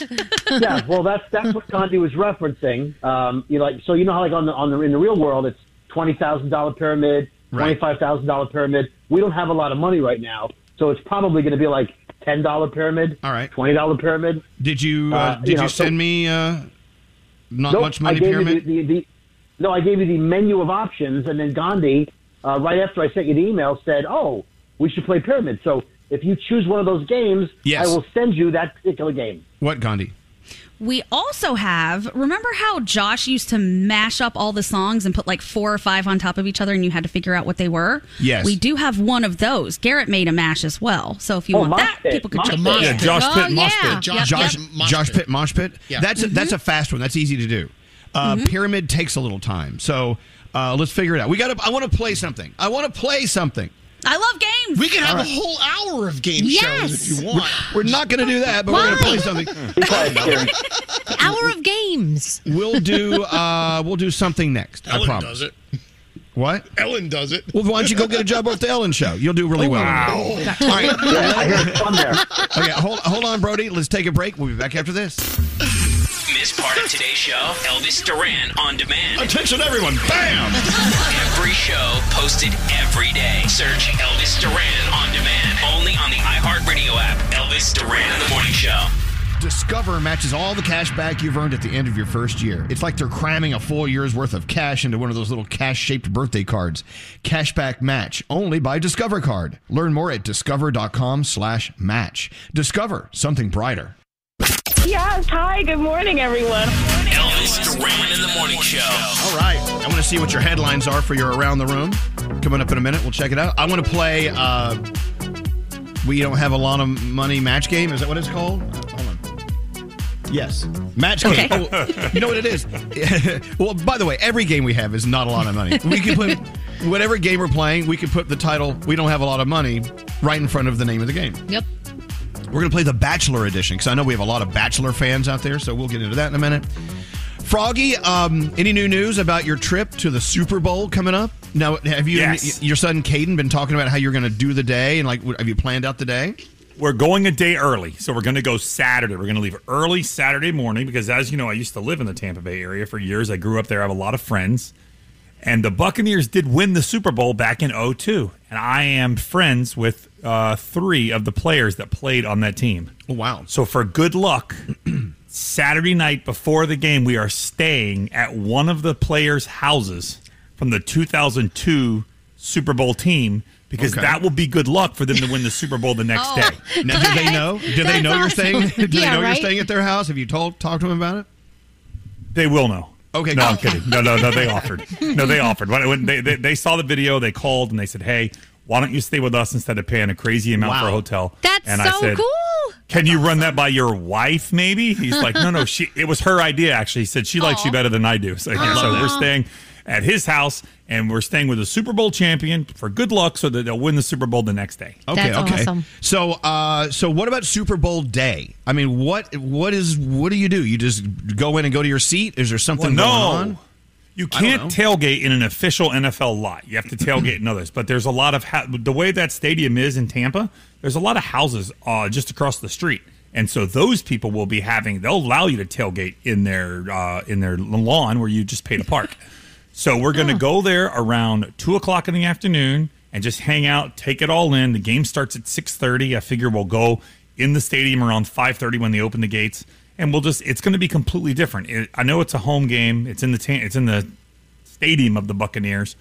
yeah, well, that's that's what Gandhi was referencing. Um, you know, like so, you know how like on the on the in the real world, it's twenty thousand dollar pyramid, twenty five thousand dollar pyramid. We don't have a lot of money right now, so it's probably going to be like ten dollar pyramid, all right, twenty dollar pyramid. Did you? Uh, Uh, did you you, know, so- send me uh, not Nope, much money pyramid? You the, the, the, no, I gave you the menu of options, and then Gandhi, uh, right after I sent you the email, said, "Oh, we should play pyramid." So if you choose one of those games, Yes. I will send you that particular game. What Gandhi? We also have. Remember how Josh used to mash up all the songs and put like four or five on top of each other, and you had to figure out what they were. Yes. we do have one of those. Garrett made a mash as well. So if you Oh, want that, pit. people could Mosh check pit. that Yeah, out. Josh Oh, Pit, mosh yeah. pit. Yep, Josh, yep. Josh Pit, Mosh Pit. Yeah. That's a, Mm-hmm. that's a fast one. That's easy to do. Uh, Pyramid takes a little time, so uh, let's figure it out. We got. to I want to play something. I want to play something. I love games. We can have All a whole hour of game Yes. shows if you want. We're not going to do that, but we're going to play something. The hour of games. We'll do. Uh, we'll do something next. I Ellen promise. does it. What? Ellen does it. Well, why don't you go get a job at the Ellen Show? You'll do really well. Wow. All right. Yeah, I hear fun there. Okay, hold, hold on, Brody. Let's take a break. We'll be back after this. Miss part of today's show? Elvis Duran on demand. Attention, everyone. Bam! Every show posted every day. Search Elvis Duran on demand. Only on the iHeartRadio app. Elvis Duran the Morning Show. Discover matches all the cash back you've earned at the end of your first year. It's like they're cramming a full year's worth of cash into one of those little cash shaped birthday cards. Cashback match only by Discover Card. Learn more at discover.com slash match. Discover something brighter. Yes. Hi. Good morning, everyone. Elvis Duran in the morning show. All right. I want to see what your headlines are for your Around the Room. Coming up in a minute. We'll check it out. I want to play uh, We Don't Have a Lot of Money match game. Is that what it's called? Hold on. Yes. Match game. Okay. Oh, you know what it is? well, by the way, every game we have is not a lot of money. We can put whatever game we're playing, we can put the title We Don't Have a Lot of Money right in front of the name of the game. Yep. We're going to play the Bachelor edition because I know we have a lot of Bachelor fans out there, so we'll get into that in a minute. Froggy, um, any new news about your trip to the Super Bowl coming up? Now, have you Yes. and your son Caden been talking about how you're going to do the day and like have you planned out the day? We're going a day early, so we're going to go Saturday. We're going to leave early Saturday morning because, as you know, I used to live in the Tampa Bay area for years. I grew up there. I have a lot of friends, and the Buccaneers did win the Super Bowl back in 02. And I am friends with uh, three of the players that played on that team. Oh, wow! So for good luck, Saturday night before the game, we are staying at one of the players' houses from the 2002 Super Bowl team because Okay. that will be good luck for them to win the Super Bowl the next Oh. day. Now, do they know? Do they know you're staying? Do they know right? you're staying at their house? Have you told talked to them about it? They will know. Okay, No, I'm kidding. No, no, no. They offered. No, they offered. When, when they, they they saw the video, they called and they said, "Hey, why don't you stay with us instead of paying a crazy amount for a hotel?" That's and so I said, cool. Can you run that by your wife? Maybe he's like, no, no. She it was her idea. Actually, he said she likes you better than I do. So, I so we're staying at his house, and we're staying with a Super Bowl champion for good luck, so that they'll win the Super Bowl the next day. Okay, okay. So, uh, so what about Super Bowl day? I mean, what what is what do you do? You just go in and go to your seat? Is there something Well, going no. on? You can't tailgate in an official NFL lot. You have to tailgate in others. But there's a lot of ha- the way that stadium is in Tampa. There's a lot of houses uh, just across the street, and so those people will be having. They'll allow you to tailgate in their uh, in their lawn where you just pay to park. So we're going to go there around two o'clock in the afternoon and just hang out, take it all in. The game starts at six thirty. I figure we'll go in the stadium around five thirty when they open the gates, and we'll just. It's going to be completely different. It, I know it's a home game. It's in the ta- it's in the stadium of the Buccaneers,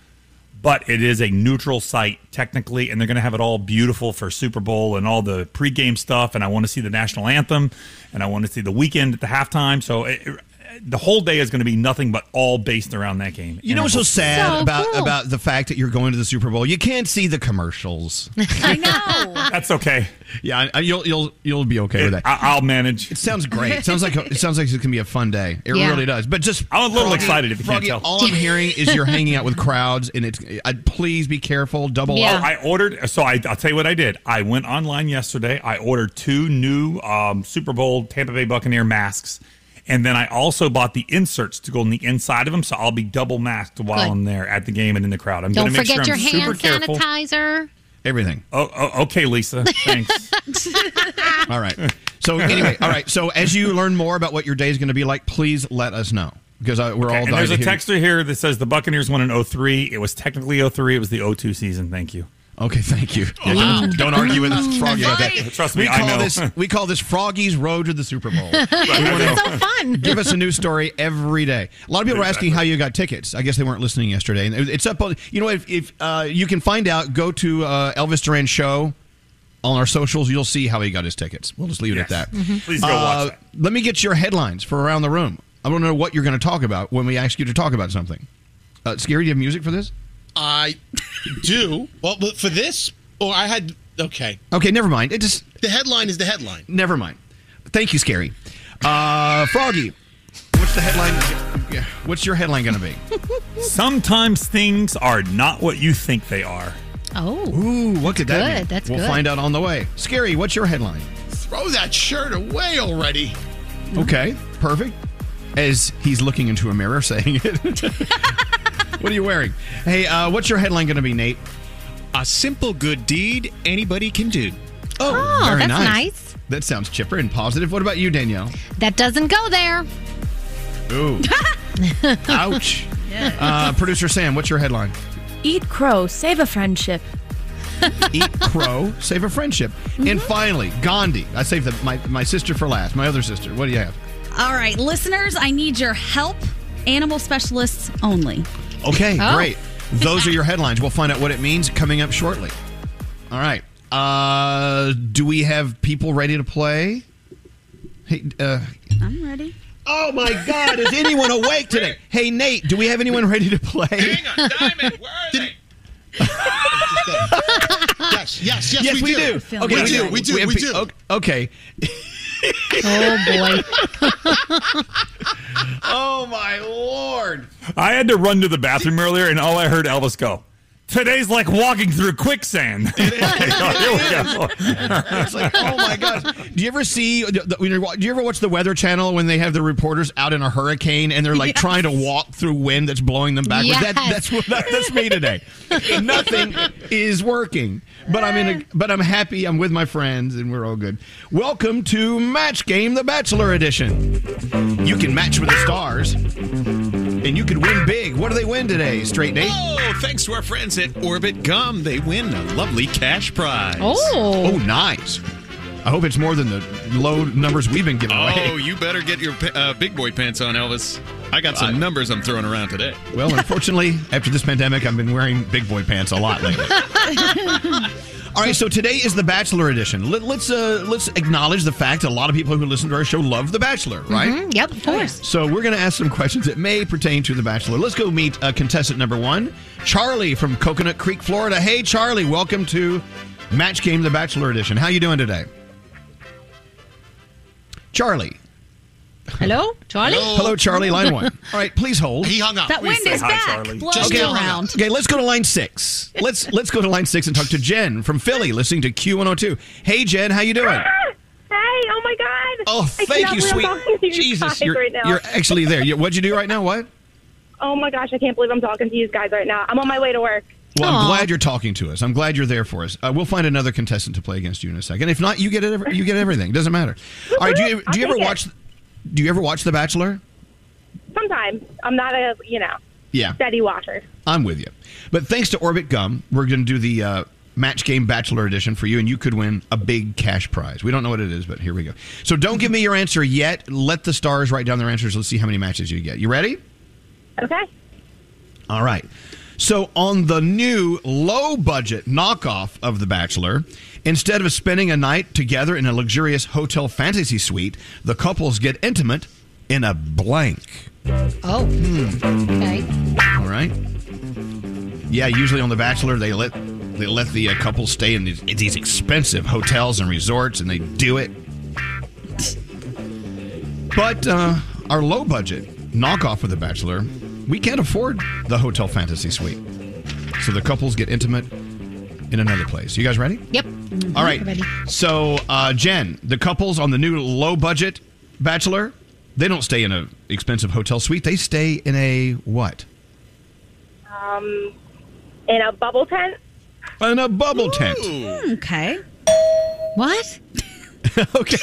but it is a neutral site technically, and they're going to have it all beautiful for Super Bowl and all the pregame stuff. And I want to see the national anthem, and I want to see the Weeknd at the halftime. So it, the whole day is going to be nothing but all based around that game. You know what's so sad So about cool. about the fact that you're going to the Super Bowl? You can't see the commercials. I know. That's okay. Yeah, I- I- you'll you'll you'll be okay with that. I, I'll manage. It sounds great. It sounds like it sounds like it's gonna be a fun day. It Yeah. really does. But just I'm a little Froggy- excited if you can't tell. All I'm hearing is you're hanging out with crowds, and it's. I, please be careful. Double up. Oh, I ordered. So I, I'll tell you what I did. I went online yesterday. I ordered two new um, Super Bowl Tampa Bay Buccaneer masks, and then I also bought the inserts to go on the inside of them. So I'll be double masked while Good. I'm there at the game and in the crowd. I'm going to make forget sure your I'm super hand careful. sanitizer. Everything. Oh, oh, okay, Lisa. Thanks. All right. So anyway, all right. So as you learn more about what your day is going to be like, please let us know because I, uh, we're all. and there's a hear- texter here that says the Buccaneers won in 03. It was technically 03. It was the 02 season. Thank you. Okay, thank you. Yeah, don't, don't argue with Froggy about that. Trust me, we I know. this we call this Froggy's Road to the Super Bowl. It's so fun. Give us a new story every day. A lot of people are asking how you got tickets. I guess they weren't listening yesterday. And it's up on. You know, if, if uh, you can find out, go to uh, Elvis Duran show on our socials. You'll see how he got his tickets. We'll just leave it at that. Mhm. Please go Uh, watch that. Let me get your headlines for around the room. I want to know what you're going to talk about when we ask you to talk about something. Uh, Skeery, do you have music for this? I do. Well, but for this, or I had. Okay. Okay, never mind. It just The headline is the headline. Never mind. Thank you, Skeery. Uh, Froggy, what's the headline? yeah, What's your headline going to be? Sometimes things are not what you think they are. Oh. Ooh, what could that good. mean? That's we'll good. find out on the way. Skeery, what's your headline? Throw that shirt away already. Okay, perfect. As he's looking into a mirror saying it. what are you wearing? Hey, uh, what's your headline going to be, Nate? A simple good deed anybody can do. Oh, Oh, very that's nice. nice. That sounds chipper and positive. What about you, Danielle? That doesn't go there. Ooh. Ouch. Uh, Producer Sam, what's your headline? Eat crow, save a friendship. Eat crow, save a friendship. And finally, Gandhi. I saved the, my, my sister for last, my other sister. What do you have? All right, listeners, I need your help. Animal specialists only. Okay, Oh. great. Those are your headlines. We'll find out what it means coming up shortly. All right. Uh, do we have people ready to play? Hey, uh, I'm ready. Oh my God! Is anyone awake today? Hey Nate, do we have anyone ready to play? Hang on, Diamond, where are Did- they? yes, yes, yes, yes, we, do. do. Okay, we do, we do, have we do. Okay. Oh boy. oh my lord. I had to run to the bathroom earlier, and all I heard Elvis go. Today's like walking through quicksand. Here we go. it's like, oh my gosh. Do you ever see? Do you ever watch the Weather Channel when they have the reporters out in a hurricane and they're like Yes. trying to walk through wind that's blowing them backwards? That, that's what that, that's me today. Nothing is working, but I'm in. A, but I'm happy. I'm with my friends, and we're all good. Welcome to Match Game, the Bachelor Edition. You can match with the stars, and you could win big. What do they win today, Straight Nate? Oh, thanks to our friends at Orbit Gum, they win a lovely cash prize. Oh, oh nice. I hope it's more than the low numbers we've been giving away. Oh, you better get your uh, big boy pants on, Elvis. I got some numbers I'm throwing around today. Well, unfortunately, after this pandemic, I've been wearing big boy pants a lot lately. All right, so today is the Bachelor edition. Let, let's uh, let's acknowledge the fact that a lot of people who listen to our show love the Bachelor, right? Mhm, Yep, of course. So we're going to ask some questions that may pertain to the Bachelor. Let's go meet uh, contestant number one, Charlie from Coconut Creek, Florida. Hey, Charlie, welcome to Match Game, the Bachelor edition. How you doing today? Charlie. Hello, Charlie. Hello, Charlie. Line one. All right, please hold. He hung up. That wind is back. Blow okay, around. okay, let's go to line six. Let's let's go to line six and talk to Jen from Philly, listening to Q102. Hey, Jen, how you doing? Hey, oh my God. Oh, thank cannot you, believe sweet I'm talking to you Jesus. guys You're right now. you're actually there. You, what'd you do right now? What? Oh my gosh, I can't believe I'm talking to you guys right now. I'm on my way to work. Well, I'm glad you're talking to us. I'm glad you're there for us. Uh, we'll find another contestant to play against you in a second. If not, you get it. You get everything. Doesn't matter. All right. Do you do you ever take it. watch? Do you ever watch The Bachelor? Sometimes I'm not a, you know, Yeah. steady watcher. I'm with you. But thanks to Orbit Gum, we're going to do the uh, Match Game Bachelor Edition for you, and you could win a big cash prize. We don't know what it is, but here we go. So don't give me your answer yet. Let the stars write down their answers. Let's see how many matches you get. You ready? Okay. All right. So on the new low budget knockoff of The Bachelor, instead of spending a night together in a luxurious hotel fantasy suite, the couples get intimate in a blank. Oh. Okay. All right. Yeah, usually on The Bachelor, they let they let the uh, couple stay in these, these expensive hotels and resorts, and they do it. But uh, our low budget knockoff of The Bachelor, we can't afford the hotel fantasy suite, so the couples get intimate in another place. You guys ready? Yep. All right. Ready. So, uh, Jen, the couples on the new low budget Bachelor, they don't stay in a expensive hotel suite. They stay in a what? Um, in a bubble tent. In a bubble tent. Okay. What? okay.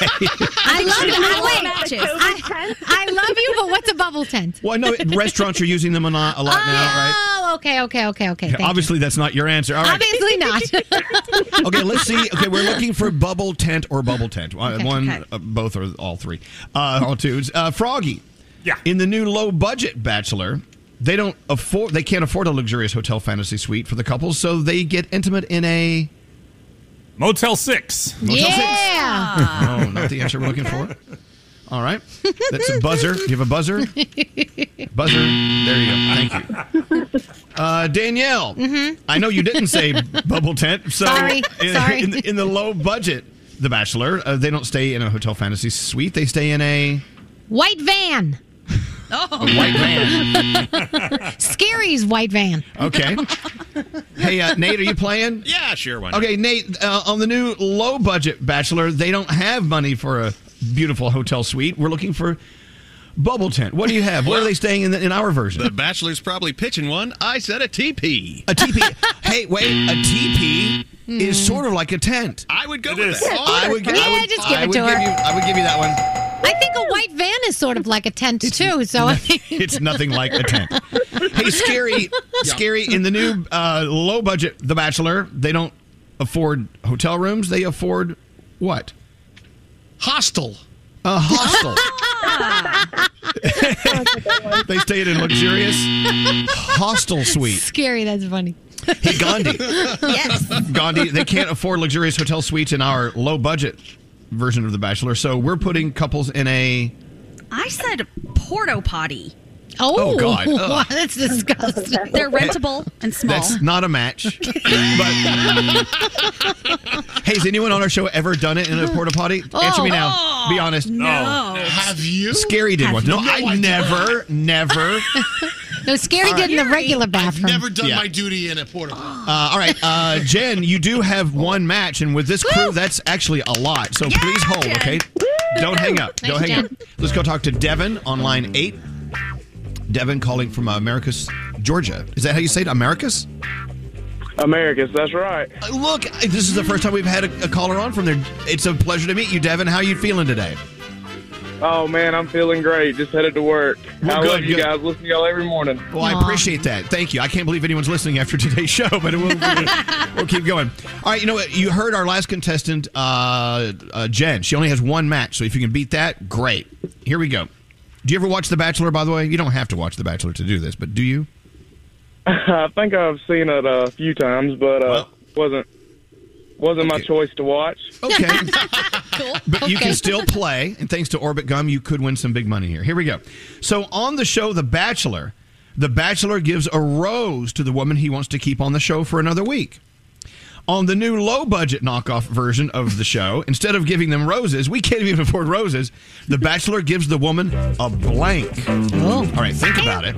I love Should you. I, wait. I, I love you, but what's a bubble tent? Well, I know restaurants are using them a lot, a lot now, right? Oh, okay, okay, okay, okay. Thank you. Obviously, that's not your answer. All right. Obviously not. okay, let's see. Okay, we're looking for bubble tent or bubble tent. Okay, One, okay. Uh, both, or all three. Uh, all two. Uh, Froggy. Yeah. In the new low budget Bachelor, they don't afford. They can't afford a luxurious hotel fantasy suite for the couples, so they get intimate in a Motel Six. Motel Six? yeah. Oh, not the answer we're looking for. All right, that's a buzzer. Do you have a buzzer? Buzzer. There you go. Thank you. Uh, Danielle, mm-hmm. I know you didn't say bubble tent. So Sorry, in, sorry. In, the, in the low budget, The Bachelor, uh, they don't stay in a hotel fantasy suite. They stay in a White van. Oh. white van. Skeery's white van. Okay. Hey, uh, Nate, are you playing? Yeah, sure. Why not? Okay, Nate, uh, on the new low budget Bachelor, they don't have money for a beautiful hotel suite. We're looking for bubble tent. What do you have? Where are they staying in, the, in our version? The Bachelor's probably pitching one. I said a teepee. A teepee. hey, wait, a teepee is sort of like a tent. I would go It with is. that. I would, gi- I Yeah, would, just give I it would to give her. You, I would give you that one. I think a white van is sort of like a tent too. So I think It's nothing like a tent. Hey, Skeery, Skeery. In the new uh, low budget The Bachelor, they don't afford hotel rooms. They afford what? Hostel. A hostel. they stayed in luxurious hostel suite. Skeery. That's funny. Hey, Gandhi. Yes. Gandhi, they can't afford luxurious hotel suites in our low budget version of The Bachelor. So we're putting couples in a. I said porto potty. Oh, Oh, God. Ugh. that's disgusting. They're rentable and small. That's not a match. but hey, has anyone on our show ever done it in a porta potty? Answer me oh, now. Oh. Be honest. No. Have you? Skeery did Have one. you? No, No, I, I never, never. No, Skeery did in the regular bathroom. Never done Yeah. my duty in a porta potty. Uh, all right, uh, Jen, you do have one match, and with this crew, that's actually a lot. So please hold, okay? Don't hang up. Don't Thanks, hang Jen. up. Let's go talk to Devin on line eight. Devin calling from uh, Americus, Georgia. Is that how you say it? Americus? Americus, that's right. Uh, Look, this is the first time we've had a, a caller on from there. It's a pleasure to meet you, Devin. How are you feeling today? Oh man, I'm feeling great. Just headed to work. Well, I good, love you good. guys. Listen to y'all every morning. Well, I appreciate that. Thank you. I can't believe anyone's listening after today's show, but we'll, we'll, we'll keep going. All right, you know what? You heard our last contestant, uh, uh, Jen. She only has one match, so if you can beat that, great. Here we go. Do you ever watch The Bachelor, by the way? You don't have to watch The Bachelor to do this, but do you? I think I've seen it a few times, but uh, wasn't wasn't my choice to watch. Okay. But you can still play, and thanks to Orbit Gum, you could win some big money here. Here we go. So on the show, The Bachelor, The Bachelor gives a rose to the woman he wants to keep on the show for another week. On the new low budget knockoff version of the show, instead of giving them roses, we can't even afford roses. The Bachelor gives the woman a blank. Oh. All right, think about it.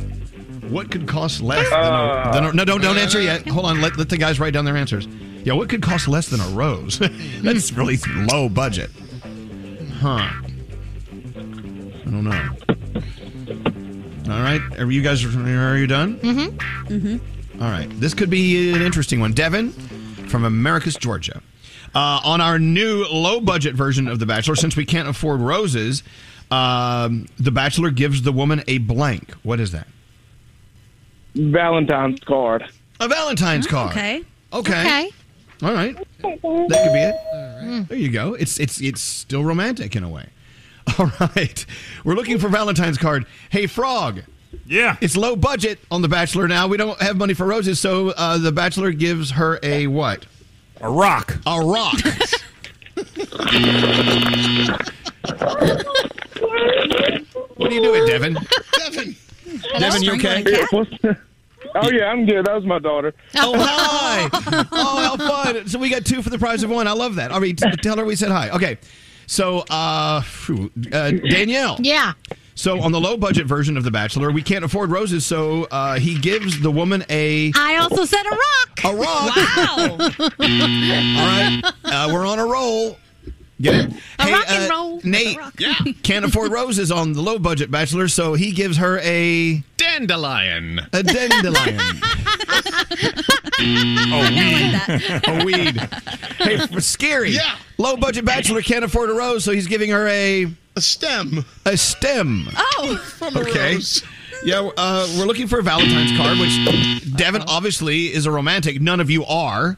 What could cost less than a, than a no? Don't don't answer yet. Hold on. Let, let the guys write down their answers. Yeah, what could cost less than a rose? That's really low budget. Huh. I don't know. All right, are you guys are you done? Mm-hmm. Mm-hmm. All right, this could be an interesting one. Devin from Americus Georgia. Uh, on our new low budget version of The Bachelor, since we can't afford roses, um, The Bachelor gives the woman a blank. What is that? Valentine's card. A Valentine's card. Okay. Okay. Okay. All right. That could be it. There you go. It's it's it's still romantic in a way. All right. We're looking for Valentine's card. Hey, Frog. Yeah. It's low budget on The Bachelor now. We don't have money for roses, so uh, The Bachelor gives her a what? A rock. A rock. what are you doing, Devin? Devin. Devin, you okay? Oh yeah, I'm good. That was my daughter. Oh, hi. Oh, how fun. So we got two for the price of one. I love that. I mean, t- tell her we said hi. Okay. So, uh, phew, uh Danielle. Yeah. So on the low budget version of The Bachelor, we can't afford roses, so uh, he gives the woman a I also said a rock. a rock. Wow. All right, uh, we're on a roll. Get it? A rock and uh, roll. Nate, yeah, can't afford roses on the low budget Bachelor, so he gives her a Dandelion. a dandelion. Oh, weed. a weed. Hey, for Skeery. Yeah. Low budget Bachelor can't afford a rose, so he's giving her a A stem. a stem. Oh. From a Okay. rose. Yeah, uh, we're looking for a Valentine's card, which Devin obviously is a romantic. None of you are.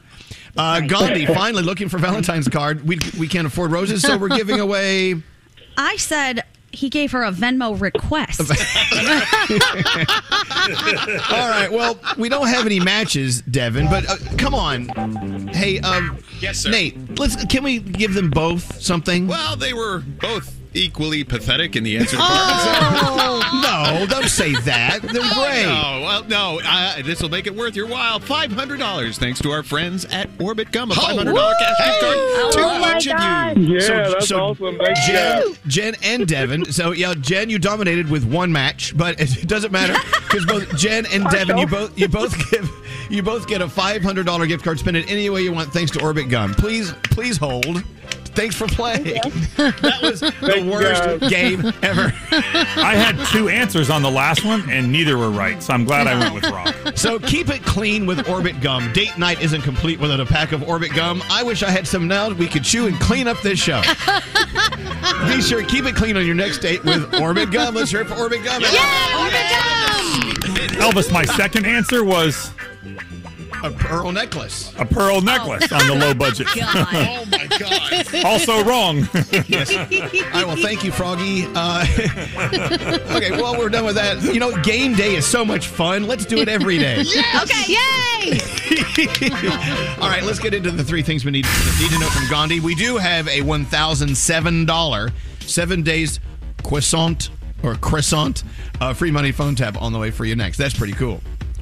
Uh, Gandhi finally looking for Valentine's card. We we can't afford roses, so we're giving away. I said he gave her a Venmo request. All right. Well, we don't have any matches, Devin. But uh, come on. Hey, um, Yes, sir. Nate. Let's. Can we give them both something? Well, they were both equally pathetic in the answer Oh no! Don't say that. They're great. No, well, no. Uh, this will make it worth your while. Five hundred dollars, thanks to our friends at Orbit Gum. A five hundred dollar cash gift card to Oh, my each God. of you. Yeah, that's awesome. Thank. Jen, guys. Jen and Devin. So yeah, Jen, you dominated with one match, but it doesn't matter because both Jen and Devin, you both you both give you both get a five hundred dollar gift card. Spend it any way you want, thanks to Orbit Gum. Please, please hold. Thanks for playing. That was the worst guys. game ever. I had two answers on the last one, and neither were right, so I'm glad I went with rock. So keep it clean with Orbit Gum. Date night isn't complete without a pack of Orbit Gum. I wish I had some now we could chew and clean up this show. Be sure keep it clean on your next date with Orbit Gum. Let's hear it for Orbit Gum. Yeah, Orbit Gum. Elvis, my second answer was A pearl necklace. A pearl necklace on the low budget. oh my God. also wrong. yes. All right. Well, thank you, Froggy. Uh, okay. Well, we're done with that. You know, game day is so much fun. Let's do it every day. Okay. Yay! All right, let's get into the three things we need, need to know from Gandhi. We do have a $1,007 seven days croissant or croissant uh, free money phone tap on the way for you next. That's pretty cool.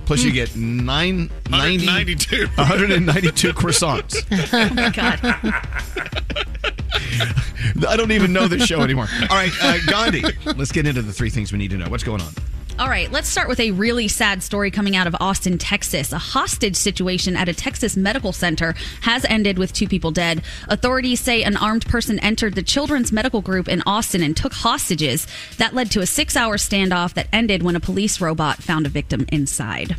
Plus, you get nine, 192. 192 croissants. oh my god. I don't even know this show anymore. All right, uh, Gandhi, let's get into the three things we need to know. What's going on? All right, let's start with a really sad story coming out of Austin, Texas. A hostage situation at a Texas medical center has ended with two people dead. Authorities say an armed person entered the children's medical group in Austin and took hostages. That led to a six hour standoff that ended when a police robot found a victim inside.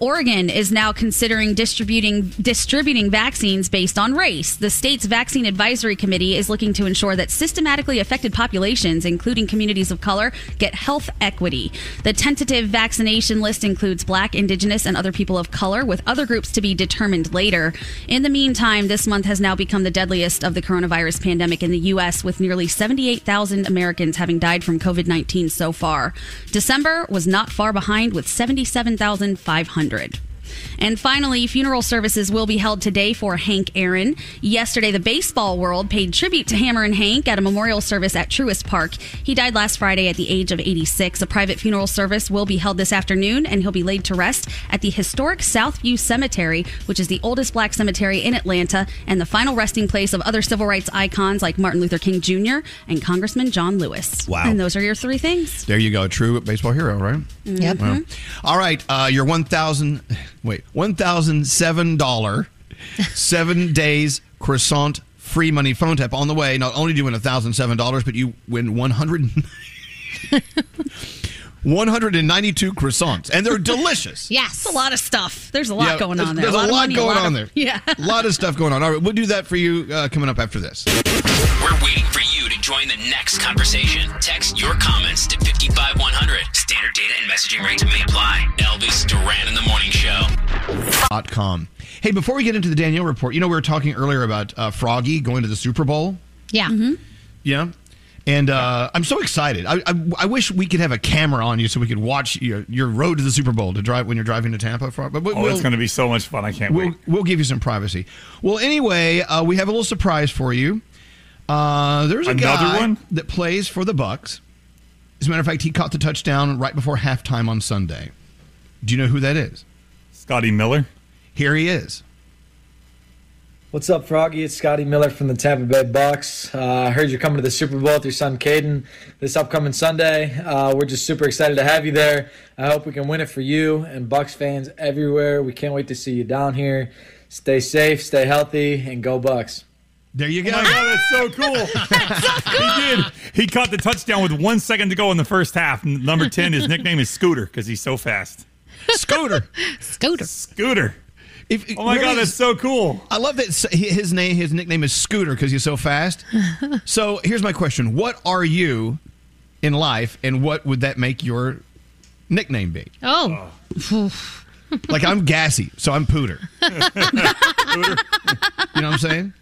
Oregon is now considering distributing distributing vaccines based on race. The state's vaccine advisory committee is looking to ensure that systematically affected populations, including communities of color, get health equity. The tentative vaccination list includes black, indigenous, and other people of color, with other groups to be determined later. In the meantime, this month has now become the deadliest of the coronavirus pandemic in the U.S., with nearly 78,000 Americans having died from COVID 19 so far. December was not far behind, with 77,500 hundred. And finally, funeral services will be held today for Hank Aaron. Yesterday, the baseball world paid tribute to Hammerin' Hank at a memorial service at Truist Park. He died last Friday at the age of 86. A private funeral service will be held this afternoon, and he'll be laid to rest at the historic Southview Cemetery, which is the oldest black cemetery in Atlanta and the final resting place of other civil rights icons like Martin Luther King Jr. and Congressman John Lewis. Wow. And those are your three things. There you go, a true baseball hero, right? Yep. Wow. All right, uh, your one thousand wait one thousand seven dollar seven days croissant free money phone tap on the way. Not only do you win a thousand seven dollars, but you win one hundred. 192 croissants, and they're delicious. Yes. It's a lot of stuff. There's a lot Yeah, going on there. There's a, of lot, money, going lot on of- there. Yeah. a lot of stuff going on. All right, we'll do that for you uh, coming up after this. We're waiting for you to join the next conversation. Text your comments to 55100. Standard data and messaging rates may apply. Elvis Duran in the Morning Show. Dot com. Hey, before we get into the Danielle report, you know we were talking earlier about uh, Froggy going to the Super Bowl. Yeah. Yeah. And uh, I'm so excited. I, I, I wish we could have a camera on you so we could watch your, your road to the Super Bowl to drive when you're driving to Tampa. Frog. But we- Oh, we'll, it's going to be so much fun. I can't we'll, wait. we'll give you some privacy. Well, anyway, uh, we have a little surprise for you. Uh, there's a Another guy one? that plays for the Bucks. As a matter of fact, he caught the touchdown right before halftime on Sunday. Do you know who that is? Scotty Miller. Here he is. What's up, Froggy? It's Scotty Miller from the Tampa Bay Bucks. Uh, I heard you're coming to the Super Bowl with your son Caden this upcoming Sunday. Uh, we're just super excited to have you there. I hope we can win it for you and Bucks fans everywhere. We can't wait to see you down here. Stay safe, stay healthy, and go Bucks. There you go. Oh my God, that's so cool. He did. He caught the touchdown with one second to go in the first half. Number 10, his nickname is Scooter because he's so fast. Scooter. Scooter. Scooter. If, Oh my God, really- that's so cool. I love that his name, his nickname is Scooter because he's so fast. so here's my question: What are you in life, and what would that make your nickname be? Oh. oh. Like I'm gassy, so I'm Pooter. Pooter. You know what I'm saying?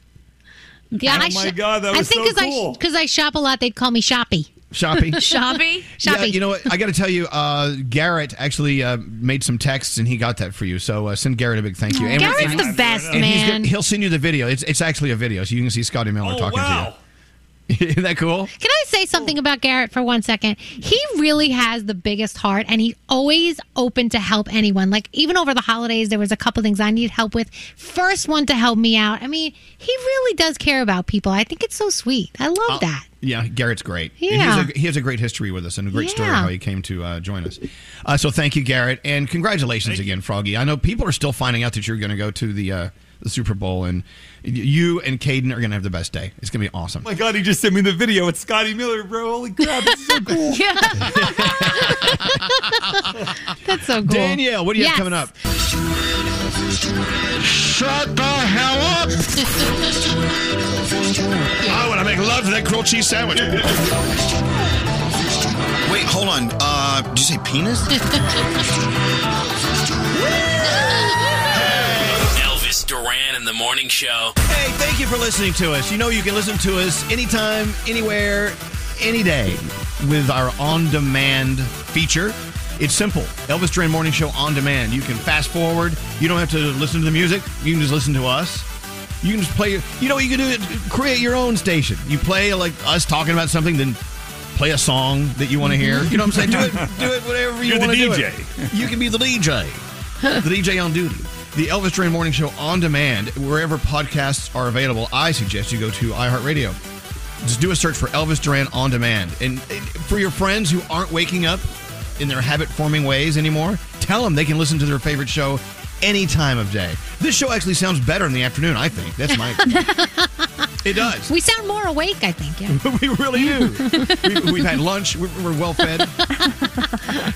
Yeah, Oh I my sh- God, that I was think so cool. I think because I shop a lot, they'd call me Shoppy. Shoppy. Shoppy? Yeah, Shoppy. you know what? I got to tell you, uh, Garrett actually uh, made some texts and he got that for you. So uh, send Garrett a big thank you. And Garrett's and- the best, and he's man. gonna- he'll send you the video. It's, it's actually a video, so you can see Scotty Miller Oh, talking wow. to you. Isn't that cool? Can I say something about Garrett for one second? He really has the biggest heart and he's always open to help anyone. Like even over the holidays, there was a couple things I need help with. First one to help me out. I mean, he really does care about people. I think it's so sweet. I love Uh, that. Yeah, Garrett's great. Yeah. He has, a, he has a great history with us and a great story Yeah. how he came to uh, join us. Uh, so thank you, Garrett. And congratulations again, Froggy. I know people are still finding out that you're going to go to the, uh, the Super Bowl, and you and Caden are going to have the best day. It's going to be awesome. Oh my God, he just sent me the video. It's Scotty Miller, bro. Holy crap, this is so cool. That's so cool. Danielle, what do you Yes. have coming up? Shut the hell up! I want to make love to that grilled cheese sandwich. Wait, hold on. Uh, did you say penis? Morning Show. Hey, thank you for listening to us. You know you can listen to us anytime, anywhere, any day with our on demand feature. It's simple. Elvis Duran Morning Show on demand. You can fast forward. You don't have to listen to the music. You can just listen to us. You can just play. You know you can do? It create your own station. You play like us talking about something, then play a song that you want to mm-hmm. hear. You know what I'm saying? Do it. Do it. Whatever you You're the want to do. DJ. It. You can be the DJ. the DJ on duty. The Elvis Duran Morning Show on demand, wherever podcasts are available. I suggest you go to iHeartRadio. Just do a search for Elvis Duran on demand. And, for your friends who aren't waking up in their habit forming ways anymore, tell them they can listen to their favorite show any time of day. This show actually sounds better in the afternoon, I think. That's my. it does. We sound more awake, I think. Yeah. we really do. we, we've had lunch. We're, we're well fed.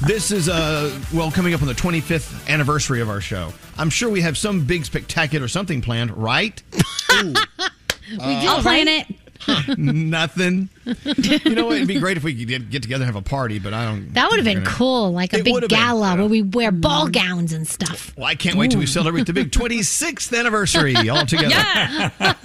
this is uh well coming up on the 25th anniversary of our show. I'm sure we have some big spectacular something planned, right? We do, I'll plan right? It. Nothing. You know what? It'd be great if we could get, get together and have a party, but I don't. That would have been gonna- cool, like a It big would've been, gala where we wear ball Mm. gowns and stuff. Well, I can't wait till we celebrate the big 26th anniversary all together. Yeah.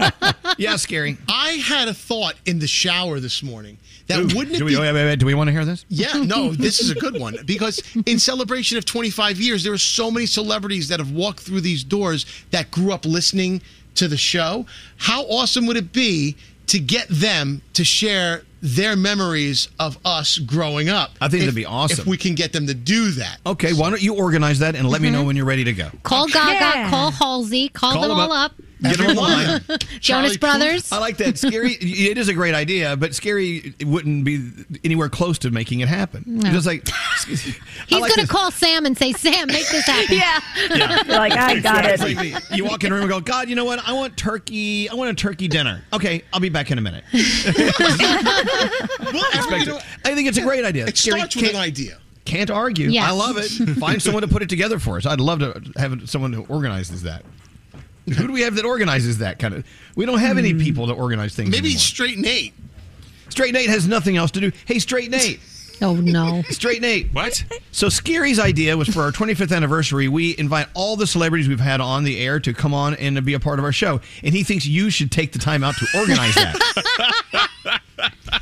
yeah, Skeery. I had a thought in the shower this morning that Ooh, wouldn't it do we, be wait, wait, wait, do we want to hear this? Yeah, no, this is a good one because in celebration of 25 years, there are so many celebrities that have walked through these doors that grew up listening to the show. How awesome would it be to get them to share their memories of us growing up? I think If- that'd be awesome. If we can get them to do that. Okay, why don't you organize that and let me know mm-hmm. when you're ready to go? Call oh, Gaga, call Halsey, call, Call them them all up. up. Get them online. Jonas Brothers. I like that. Skeery. It is a great idea, but Skeery wouldn't be anywhere close to making it happen. No. Just like He's like going to call Sam and say, Sam, make this happen. yeah. You're like, I got it. You walk in the room and go, God, you know what? I want turkey. I want a turkey dinner. Okay, I'll be back in a minute. Expect it. I think it's a great idea. It Skeery starts with an idea. Can't argue. Yes. I love it. Find someone to put it together for us. I'd love to have someone who organizes that. Who do we have that organizes that kind of? We don't have any hmm. people that organize things. Maybe anymore. Straight Nate. Straight Nate has nothing else to do. Hey, Straight Nate. Oh no. Straight Nate. What? So Skeery's idea was for our 25th anniversary, we invite all the celebrities we've had on the air to come on and to be a part of our show. And he thinks you should take the time out to organize that.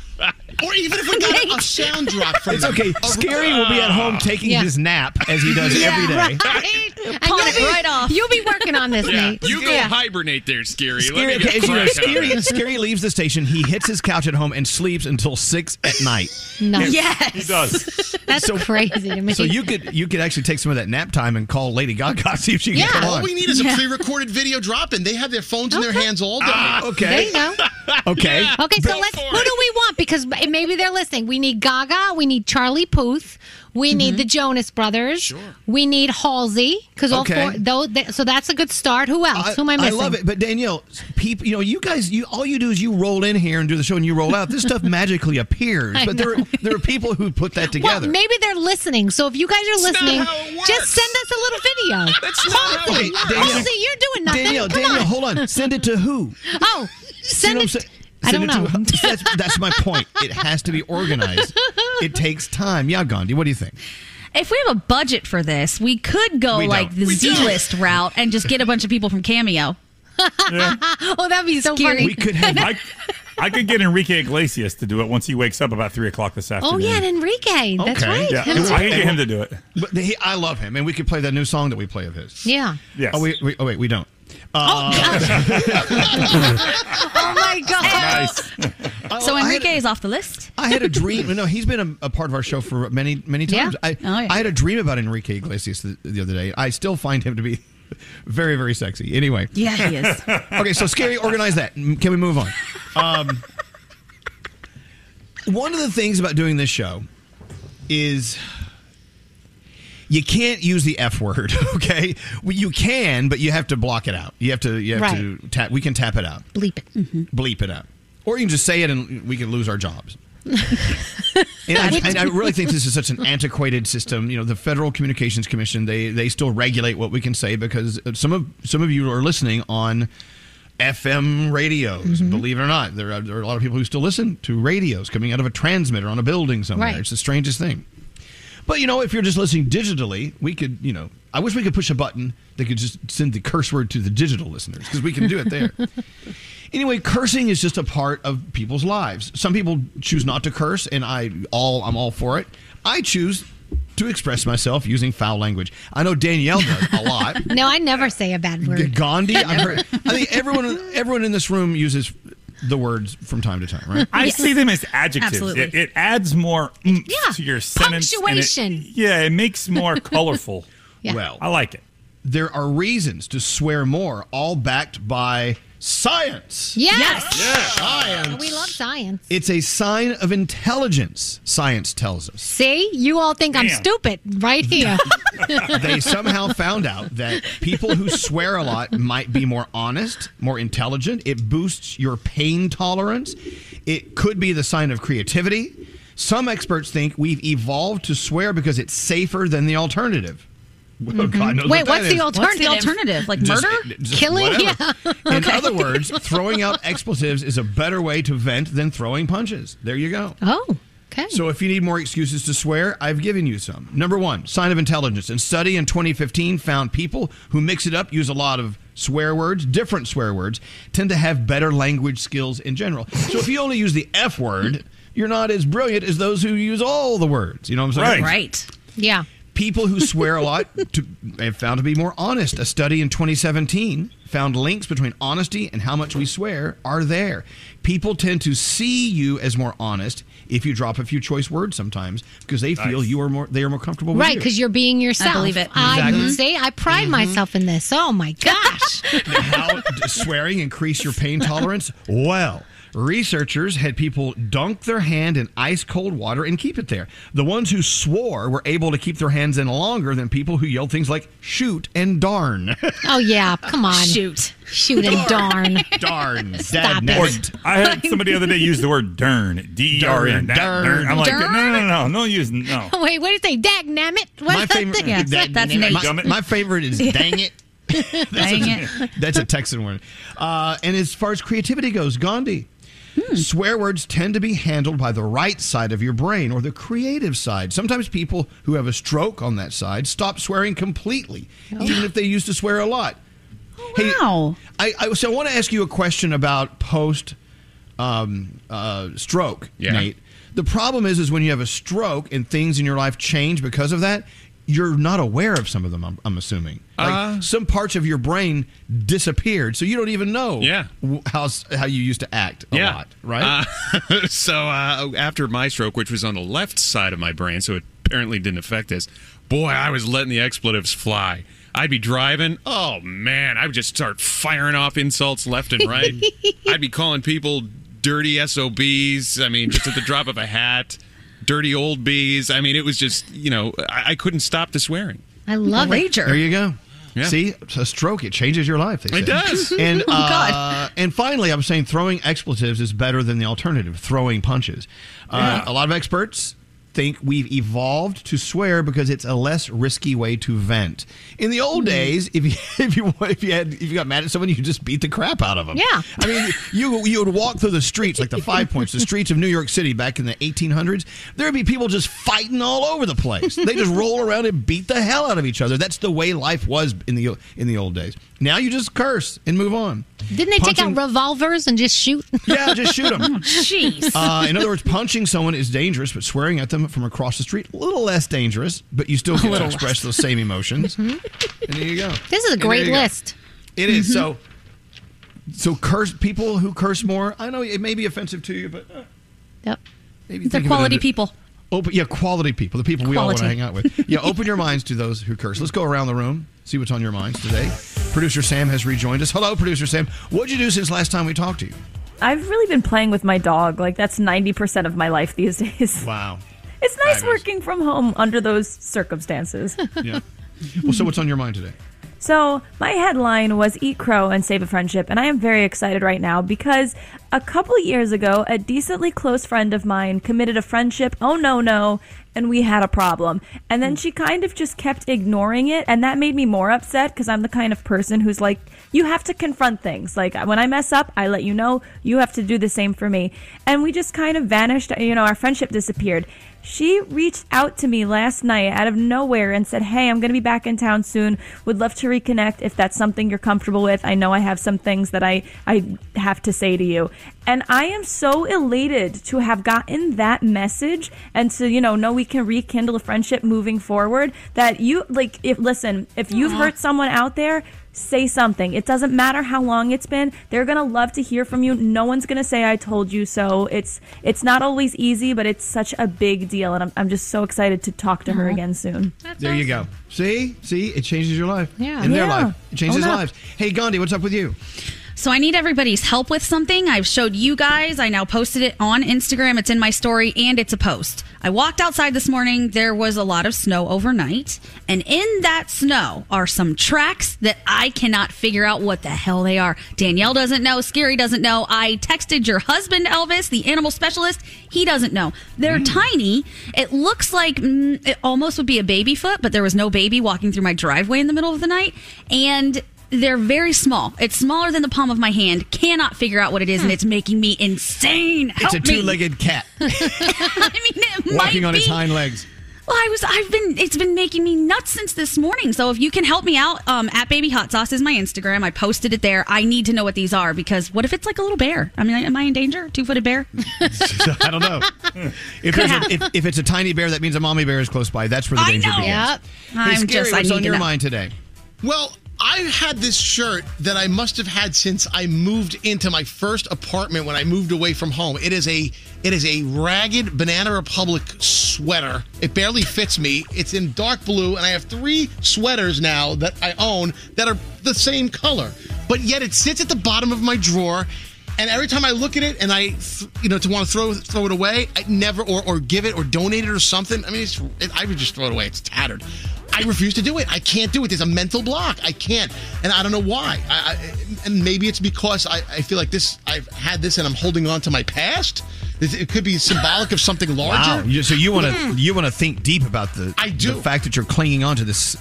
Or even if we got a sound drop from it's them. okay. A- Skeery will be at home taking Yeah. his nap as he does Yeah, every day. right? And Pawn you'll it be- right off. You'll be working on this, Yeah. Nate. You go Yeah. hibernate there, Skeery. Skeery, Let me okay, get as you know, crack on Skeery, it. Skeery leaves the station. He hits his couch at home and sleeps until six at night. Nice. Yes. He does. That's So- crazy to me. So you could you could actually take some of that nap time and call Lady Gaga see if she can Yeah. come All we need is a Yeah. pre-recorded video drop, and they have their phones in their hands all day. Ah, okay. There you go. Okay. Okay, so let's. for Who do we want? Because maybe they're listening. We need Gaga. We need Charlie Puth. We need mm-hmm. the Jonas Brothers. Sure. We need Halsey because all Okay. four. Though, th- so that's a good start. Who else? Who am I missing? I love it, but Danielle, people, you know, you guys, you all you do is you roll in here and do the show, and you roll out. This stuff magically appears, I but there are, know. there are people who put that together. Well, maybe they're listening. So if you guys are listening, how it works. just send us a little video. That's not Halsey. Danielle- Halsey, you're doing nothing. Danielle, Come Danielle, on. hold on. Send it to who? Oh, You send know it. What I'm saying? I Send don't know. to- that's, that's my point. It has to be organized. It takes time. Yeah, Gandhi, what do you think? If we have a budget for this, we could go We like the We Z list route and just get a bunch of people from Cameo. oh, that'd be so Scary. funny. We could have. I, I could get Enrique Iglesias to do it once he wakes up about three o'clock this afternoon. Oh yeah, and Enrique. That's Okay. right. Yeah, Him I too. can get him to do it. But he, I love him, and we could play that new song that we play of his. Yeah. Yes. Oh wait, wait, oh wait, we don't. Uh, Oh my god. Nice. So I had- Enrique is off the list. I had a dream. No, he's been a, a part of our show for many, many Yeah. times. I, Oh, yeah. I had a dream about Enrique Iglesias the, the other day. I still find him to be very, very sexy. Anyway. Yeah, he is. Okay, so Skeery. Organize that. Can we move on? Um, one of the things about doing this show is you can't use the F word. Okay, well, you can, but you have to block it out. You have to. You have to tap. We can tap it out. Bleep it. Mm-hmm. Bleep it out. Or you can just say it, and we can lose our jobs. And I, and I really think this is such an antiquated system. You know, the Federal Communications Commission they they still regulate what we can say because some of some of you are listening on FM radios. Mm-hmm. Believe it or not, there are, there are a lot of people who still listen to radios coming out of a transmitter on a building somewhere. Right. It's the strangest thing. But you know, if you're just listening digitally, we could, you know, I wish we could push a button that could just send the curse word to the digital listeners because we can do it there. anyway, cursing is just a part of people's lives. Some people choose not to curse, and I all I'm all for it. I choose to express myself using foul language. I know Danielle does a lot. No, I never say a bad word. Gandhi, I've heard, I think everyone everyone in this room uses the words from time to time, right? I see them as adjectives. It, it adds more oomph Yeah. to your sentence. and it- yeah, it makes more colorful. Well, I like it. There are reasons to swear more, all backed by science. Yes. yes. yes. Science. We love science. It's a sign of intelligence, science tells us. See, you all think I'm stupid right here. they somehow found out that people who swear a lot might be more honest, more intelligent. It boosts your pain tolerance. It could be the sign of creativity. Some experts think we've evolved to swear because it's safer than the alternative. Well, mm-hmm. God knows Wait, what that what's the is. alternative? What's the alternative? Like Just- murder? just Killing? whatever. Yeah. In other words, throwing out expletives is a better way to vent than throwing punches. There you go. Oh, okay. So if you need more excuses to swear, I've given you some. Number one, sign of intelligence. A study in 2015 found people who mix it up, use a lot of swear words, different swear words, tend to have better language skills in general. So if you only use the F word, you're not as brilliant as those who use all the words. You know what I'm saying? Right. Yeah. People who swear a lot to, have found to be more honest. A study in 2017 found links between honesty and how much we swear are there. People tend to see you as more honest if you drop a few choice words sometimes because they feel Nice. you are more they are more comfortable with Right, because you're being yourself. believe it. I Exactly. see. I pride mm-hmm. myself in this. Oh my gosh. Now, how does swearing increase your pain tolerance? Well, researchers had people dunk their hand in ice cold water and keep it there. The ones who swore were able to keep their hands in longer than people who yelled things like shoot and darn. oh yeah, come on. Shoot. Shoot and darn. darn. Stop Or it. I heard somebody the other day use the word "dern," D E R N. Dern, dern. I'm like, Dern? no, no, no, no, use no. Wait, what did they? Dag nammit? What's my that favorite, thing? Yes, that- that's my- Nate. My, my favorite is dang it. That's Dang a, it. That's a Texan word. Uh, and as far as creativity goes, Gandhi. Hmm. Swear words tend to be handled by the right side of your brain or the creative side. Sometimes people who have a stroke on that side stop swearing completely, even if they used to swear a lot. Hey, Wow. I, I so I want to ask you a question about post um, uh, stroke, Yeah. Nate. The problem is, is when you have a stroke and things in your life change because of that, you're not aware of some of them. I'm, I'm assuming, like Uh. some parts of your brain disappeared, so you don't even know, Yeah. how how you used to act a lot, right? Uh, so uh, after my stroke, which was on the left side of my brain, so it apparently didn't affect this. Boy, I was letting the expletives fly. I'd be driving. Oh man, I would just start firing off insults left and right. I'd be calling people dirty SOBs. I mean, just at the drop of a hat. Dirty old bees. I mean, it was just, you know, I, I couldn't stop the swearing. I love it. Rager. There you go. Yeah. See, a stroke it changes your life. They It does. And Oh, God. uh, and finally, I'm saying throwing expletives is better than the alternative, throwing punches. Uh, Yeah. A lot of experts think we've evolved to swear because it's a less risky way to vent. In the old days, if you if you if you had if you got mad at someone, you could just beat the crap out of them. Yeah. I mean, you you would walk through the streets like the Five Points, the streets of New York City back in the 1800s. There'd be people just fighting all over the place. They just roll around and beat the hell out of each other. That's the way life was in the in the old days. Now you just curse and move on. Didn't they take out revolvers and just shoot? Yeah, just shoot them. Jeez. Uh, in other words, punching someone is dangerous, but swearing at them from across the street a little less dangerous. But you still can express those same emotions. And there you go. Mm-hmm. This is a great you go. list. It is. so. So curse people who curse more. I know it may be offensive to you, but uh, Yep. maybe They're think of it quality under- people. Open, yeah, quality people, the people we all want to hang out with. Yeah, open your minds to those who curse. Let's go around the room, see what's on your minds today. Producer Sam has rejoined us. Hello, producer Sam. What'd you do since last time we talked to you? I've really been playing with my dog. Like that's 90% of my life these days. Wow. It's nice Fabulous. working from home under those circumstances. Yeah. well, so what's on your mind today? So, my headline was Eat Crow and Save a Friendship, and I am very excited right now because a couple years ago, a decently close friend of mine committed a friendship, oh no, no, and we had a problem. And then hmm. she kind of just kept ignoring it, and that made me more upset because I'm the kind of person who's like, you have to confront things. Like, when I mess up, I let you know, you have to do the same for me. And we just kind of vanished, you know, our friendship disappeared. She reached out to me last night out of nowhere and said, Hey, I'm going to be back in town soon. Would love to reconnect if that's something you're comfortable with. I know I have some things that I, I have to say to you. And I am so elated to have gotten that message and to, you know, know we can rekindle a friendship moving forward. That you, like, if, listen, if you've hurt someone out there, say something. It doesn't matter how long it's been. They're going to love to hear from you. No one's going to say I told you so. It's it's not always easy, but it's such a big deal and I'm I'm just so excited to talk to her uh-huh. again soon. there you go. See, see, it changes your life. Yeah. in their Yeah. life, it changes oh, Own up. lives. Hey, Gandhi, what's up with you? So I need everybody's help with something. I've showed you guys. I now posted it on Instagram. It's in my story and it's a post. I walked outside this morning. There was a lot of snow overnight. And in that snow are some tracks that I cannot figure out what the hell they are. Danielle doesn't know. Skeery doesn't know. I texted your husband, Elvis, the animal specialist. He doesn't know. They're tiny. It looks like mm, it almost would be a baby foot, but there was no baby walking through my driveway in the middle of the night. And they're very small. It's smaller than the palm of my hand. Cannot figure out what it is, and it's making me insane. It's a me. two-legged cat I mean, it walking might on its be. hind legs. Well, I was. I've been. It's been making me nuts since this morning. So if you can help me out, um, at Baby Hot Sauce is my Instagram. I posted it there. I need to know what these are because what if it's like a little bear? I mean, am I in danger? Two footed bear? I don't know. If, Could there's a, if, if it's a tiny bear, that means a mommy bear is close by. That's where the I danger know. begins. Yep. Hey, I'm Skeery, just- I what's need on to your know. mind today? Well, I had this shirt that I must have had since I moved into my first apartment when I moved away from home. It is a it is a ragged Banana Republic sweater. It barely fits me. It's in dark blue, and I have three sweaters now that I own that are the same color. But yet it sits at the bottom of my drawer. And every time I look at it and I, you know, to want to throw throw it away, I never or, or give it or donate it or something. I mean, it's it, I would just throw it away. It's tattered. I refuse to do it. I can't do it. There's a mental block. I can't, and I don't know why. I, I, and maybe it's because I, I feel like this. I've had this, and I'm holding on to my past. It, it could be symbolic of something larger. Wow. So you want to Mm. you want to think deep about the I do. the fact that you're clinging on to this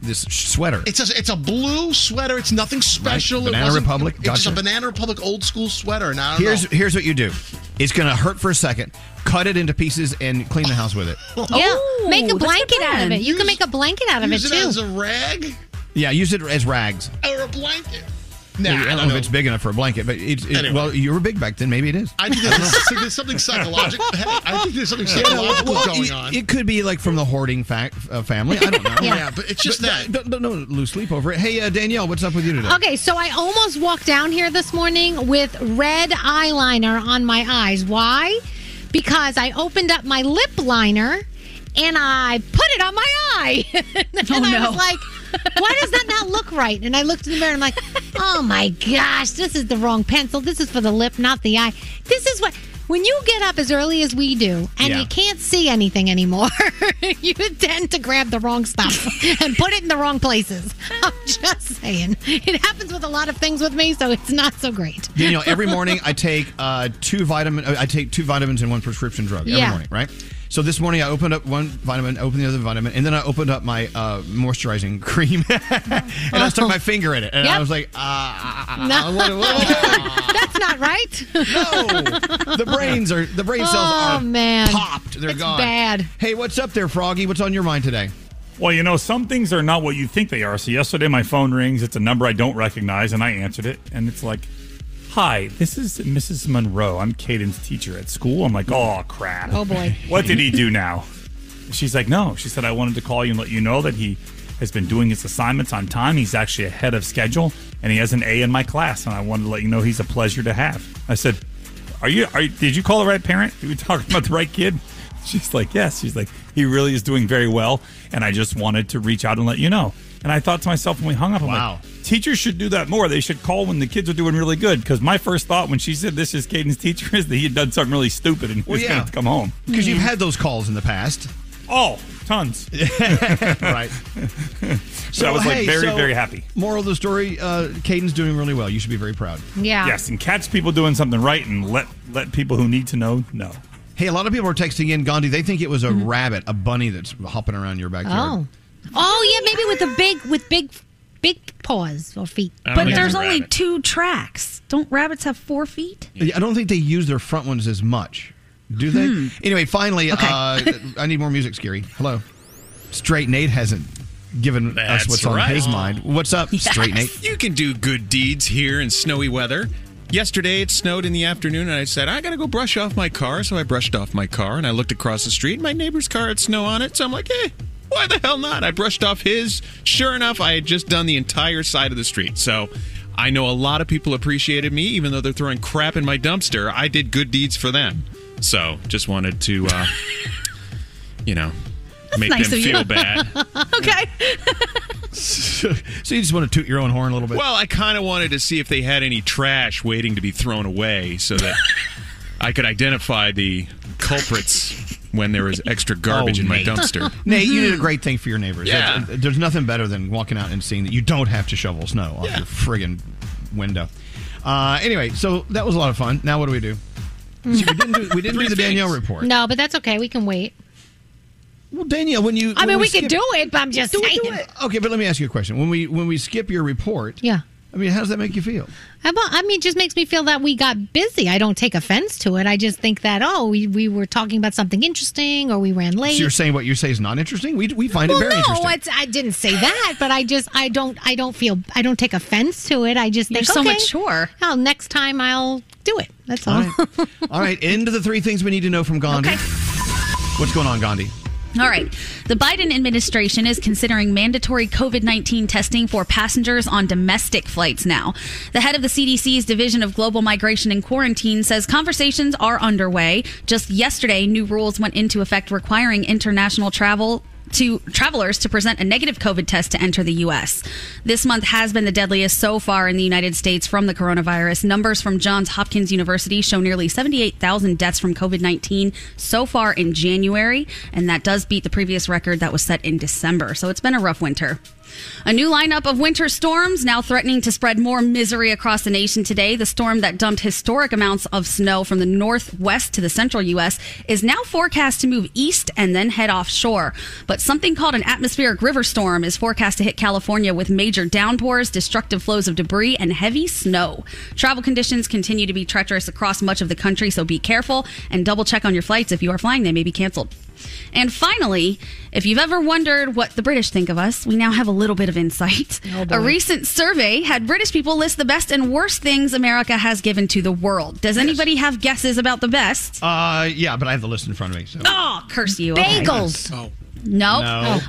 this sweater. It's a it's a blue sweater. It's nothing special. Banana it Republic, It's just a. Banana Republic old school sweater. Now Here's know. here's what you do. It's gonna hurt for a second. Cut it into pieces and clean the house with it. Oh, yeah, make a blanket out of it. You can make a blanket out of it Use too. it as a rag Yeah, use it as rags. or a blanket. Nah, Nah, I don't know, if it's big enough for a blanket, but it's it, Anyway. well, you were big back then. Maybe it is. I think there's, there's something psychological. I think there's something Yeah, psychological well, going it, on. It could be like from the hoarding fact, uh, family. I don't know. Yeah. but it's just that. Don't, don't, don't lose sleep over it. Hey, uh, Danielle, what's up with you today? Okay, so I almost walked down here this morning with red eyeliner on my eyes. Why? Because I opened up my lip liner and I put it on my eye. and Oh, I no. was like, why does that not look right? And I looked in the mirror and I'm like, oh my gosh, this is the wrong pencil. This is for the lip, not the eye. This is what. When you get up as early as we do and Yeah. you can't see anything anymore, you tend to grab the wrong stuff and put it in the wrong places. I'm just saying. It happens with a lot of things with me, so it's not so great. Danielle, every morning I take uh, two vitamin. uh, I take two vitamins and one prescription drug every Yeah. morning, right? So this morning I opened up one vitamin, opened the other vitamin, and then I opened up my uh, moisturizing cream, and I stuck my finger in it, and I was like, uh, No. what- what- That's not right. no, the brains are the brain cells Oh, are man. popped. They're It's gone. bad. Hey, what's up there, Froggy? What's on your mind today? Well, you know, some things are not what you think they are. So yesterday my phone rings. It's a number I don't recognize, and I answered it, and it's like, "Hi, this is Mrs. Monroe. I'm Caden's teacher at school." I'm like, "Oh crap! Oh, boy. what did he do now?" She's like, "No." She said, "I wanted to call you and let you know that he has been doing his assignments on time. He's actually ahead of schedule, and he has an A in my class. And I wanted to let you know he's a pleasure to have." I said, "Are you? Are you- did you call the right parent? Are we talking about the right kid?" She's like, yes. She's like, he really is doing very well, and I just wanted to reach out and let you know. And I thought to myself when we hung up, I'm Wow. like, teachers should do that more. They should call when the kids are doing really good. Because my first thought when she said this is Caden's teacher is that he had done something really stupid and he Well, was yeah. going to come home. Because you've had those calls in the past. Oh, tons. right. So I was like hey, very, so, very happy. Moral of the story: uh, Caden's doing really well. You should be very proud. Yeah. Yes, and catch people doing something right and let let people who need to know know. Hey, a lot of people are texting in Gandhi. They think it was a rabbit, a bunny that's hopping around your backyard. Oh. Oh, yeah, maybe with a big, with big, big paws or feet. But there's only two tracks. Don't rabbits have four feet? I don't think they use their front ones as much. Do they? Hmm. Anyway, finally, Okay. uh, I need more music, Skeery. Hello. Straight Nate hasn't given That's us what's on his mind. What's up, Straight Nate? You can do good deeds here in snowy weather. Yesterday it snowed in the afternoon, and I said, I gotta go brush off my car. So I brushed off my car, and I looked across the street. My neighbor's car had snow on it, so I'm like, eh, why the hell not? I brushed off his. Sure enough, I had just done the entire side of the street. So I know a lot of people appreciated me, even though they're throwing crap in my dumpster. I did good deeds for them. So just wanted to, uh, you know, make nice them feel bad. okay. so you just want to toot your own horn a little bit? Well, I kind of wanted to see if they had any trash waiting to be thrown away so that I could identify the culprits when there was extra garbage Oh, in my Nate. dumpster. Nate, you did a great thing for your neighbors. Yeah. That- There's nothing better than walking out and seeing that you don't have to shovel snow off your friggin' window. Uh, anyway, so that was a lot of fun. Now what do we do? See, we didn't do, we didn't do the Danielle report. No, but that's okay. We can wait. Well, Danielle, when you I when mean, we, skip- could do it, but I'm just Do it, saying. do it. Okay, but let me ask you a question. When we when we skip your report, Yeah. I mean, how does that make you feel? Uh, about- I mean, it just makes me feel that we got busy. I don't take offense to it. I just think that, oh, we, we were talking about something interesting or we ran late. So you're saying what you say is not interesting? We, we find well, it very no, interesting. it's, I didn't say that, but I just I don't I don't feel I don't take offense to it. I just You're think so okay, mature. Oh, next time I'll do it. That's all. All right. All right, into the three things we need to know from Gandhi. What's going on, Gandhi? All right. The Biden administration is considering mandatory COVID 19 testing for passengers on domestic flights now. The head of the CDC's Division of Global Migration and Quarantine says conversations are underway. Just yesterday, new rules went into effect requiring international travel to travelers to present a negative COVID test to enter the U.S. This month has been the deadliest so far in the United States from the coronavirus. Numbers from Johns Hopkins University show nearly 78,000 deaths from COVID 19 so far in January, and that does beat the previous record that was set in December. So it's been a rough winter. A new lineup of winter storms now threatening to spread more misery across the nation today. The storm that dumped historic amounts of snow from the northwest to the central U.S. is now forecast to move east and then head offshore. But something called an atmospheric river storm is forecast to hit California with major downpours, destructive flows of debris, and heavy snow. Travel conditions continue to be treacherous across much of the country, so be careful and double check on your flights. If you are flying, they may be canceled. And finally, if you've ever wondered what the British think of us, we now have a little bit of insight. a recent survey had British people list the best and worst things America has given to the world. Does anybody have guesses about the best? Uh, yeah, but I have the list in front of me. So. Oh, curse you. Okay. Bagels. Oh. Nope. No.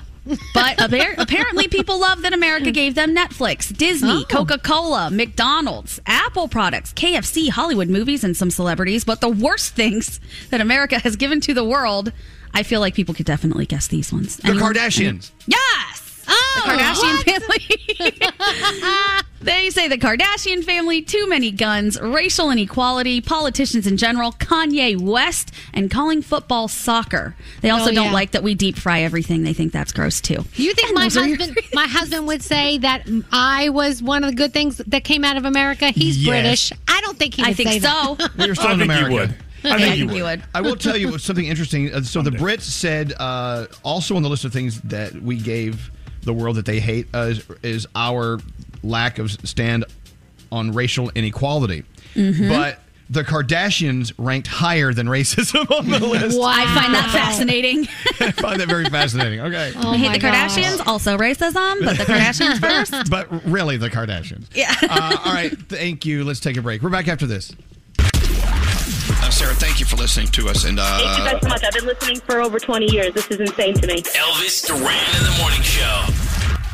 But appar- apparently, people love that America gave them Netflix, Disney, Coca Cola, McDonald's, Apple products, KFC, Hollywood movies, and some celebrities. But the worst things that America has given to the world, I feel like people could definitely guess these ones. The Anyone? Kardashians. Yes! the oh! Kardashian family. they say the Kardashian family, too many guns, racial inequality, politicians in general, Kanye West, and calling football soccer. They also Oh, don't like that we deep fry everything. They think that's gross too. You think And my those are your husband my husband would say that I was one of the good things that came out of America? He's Yes. British. I don't think he would I think say so. that. You're still I in think you America. Would. I think you you would. would. I will tell you something interesting. Uh, So the Brits said uh, also on the list of things that we gave the world that they hate uh, is, is our lack of stand on racial inequality. Mm-hmm. But the Kardashians ranked higher than racism on the list. I find that fascinating. I find that very fascinating. Okay. Oh I hate my the Kardashians, also racism, but the Kardashians first. But really, the Kardashians. Yeah. Uh, all right. Thank you. Let's take a break. We're back after this. Uh, Sarah, thank you for listening to us. And Thank you uh, guys so much. I've been listening for over 20 years. This is insane to me. Elvis Duran in the morning show.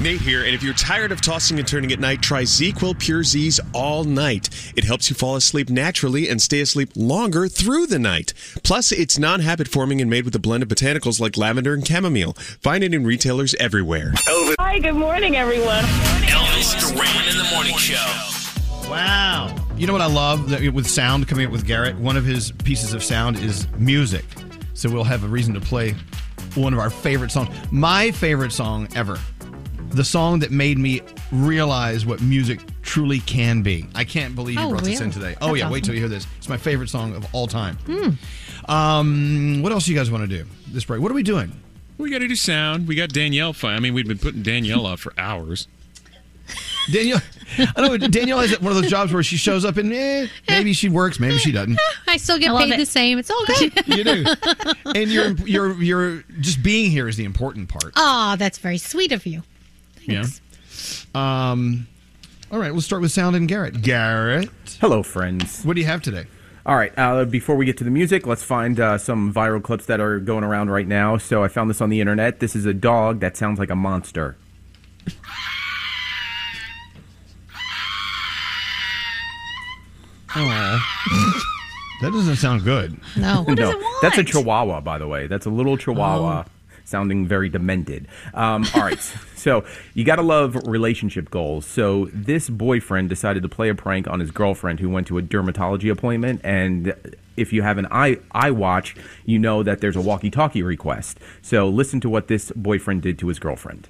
Nate here, and if you're tired of tossing and turning at night, try ZzzQuil Pure Z's all night. It helps you fall asleep naturally and stay asleep longer through the night. Plus, it's non habit forming and made with a blend of botanicals like lavender and chamomile. Find it in retailers everywhere. Hi, good morning, everyone. Elvis Duran in the morning show. Wow. You know what I love that with sound coming up with Garrett? One of his pieces of sound is music. So we'll have a reason to play one of our favorite songs. My favorite song ever. The song that made me realize what music truly can be. I can't believe you Oh, brought this in today. Oh, That's yeah. Wait till you hear this. It's my favorite song of all time. Hmm. Um, what else do you guys want to do this break? What are we doing? We got to do sound. We got Danielle. Fi- I mean, we've been putting Danielle off for hours. Danielle, I know Danielle has one of those jobs where she shows up and eh, maybe she works, maybe she doesn't. I still get I paid it. the same. It's all good. You do, and you're you're you're just being here is the important part. Oh, that's very sweet of you. Yeah. Um. All right, we'll start with Sound and Garrett. Garrett, Hello, friends. what do you have today? All right, uh, before we get to the music, let's find uh, some viral clips that are going around right now. So I found this on the internet. This is a dog that sounds like a monster. Oh, that doesn't sound good. No. no, that's a chihuahua, by the way. That's a little chihuahua. Sounding very demented. Um, all right, so you got to love relationship goals. So this boyfriend decided to play a prank on his girlfriend who went to a dermatology appointment, and if you have an eye iWatch, you know that there's a walkie-talkie request. So listen to what this boyfriend did to his girlfriend.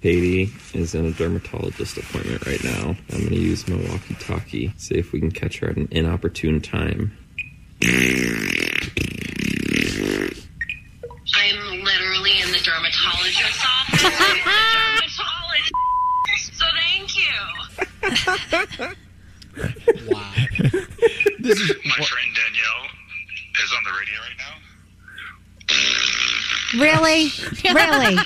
Katie is in a dermatologist appointment right now. I'm going to use my walkie talkie, see if we can catch her at an inopportune time. I'm literally in the dermatologist's office. I'm the dermatologist. So thank you. wow. this is My friend Danielle is on the radio right now. Really? Really?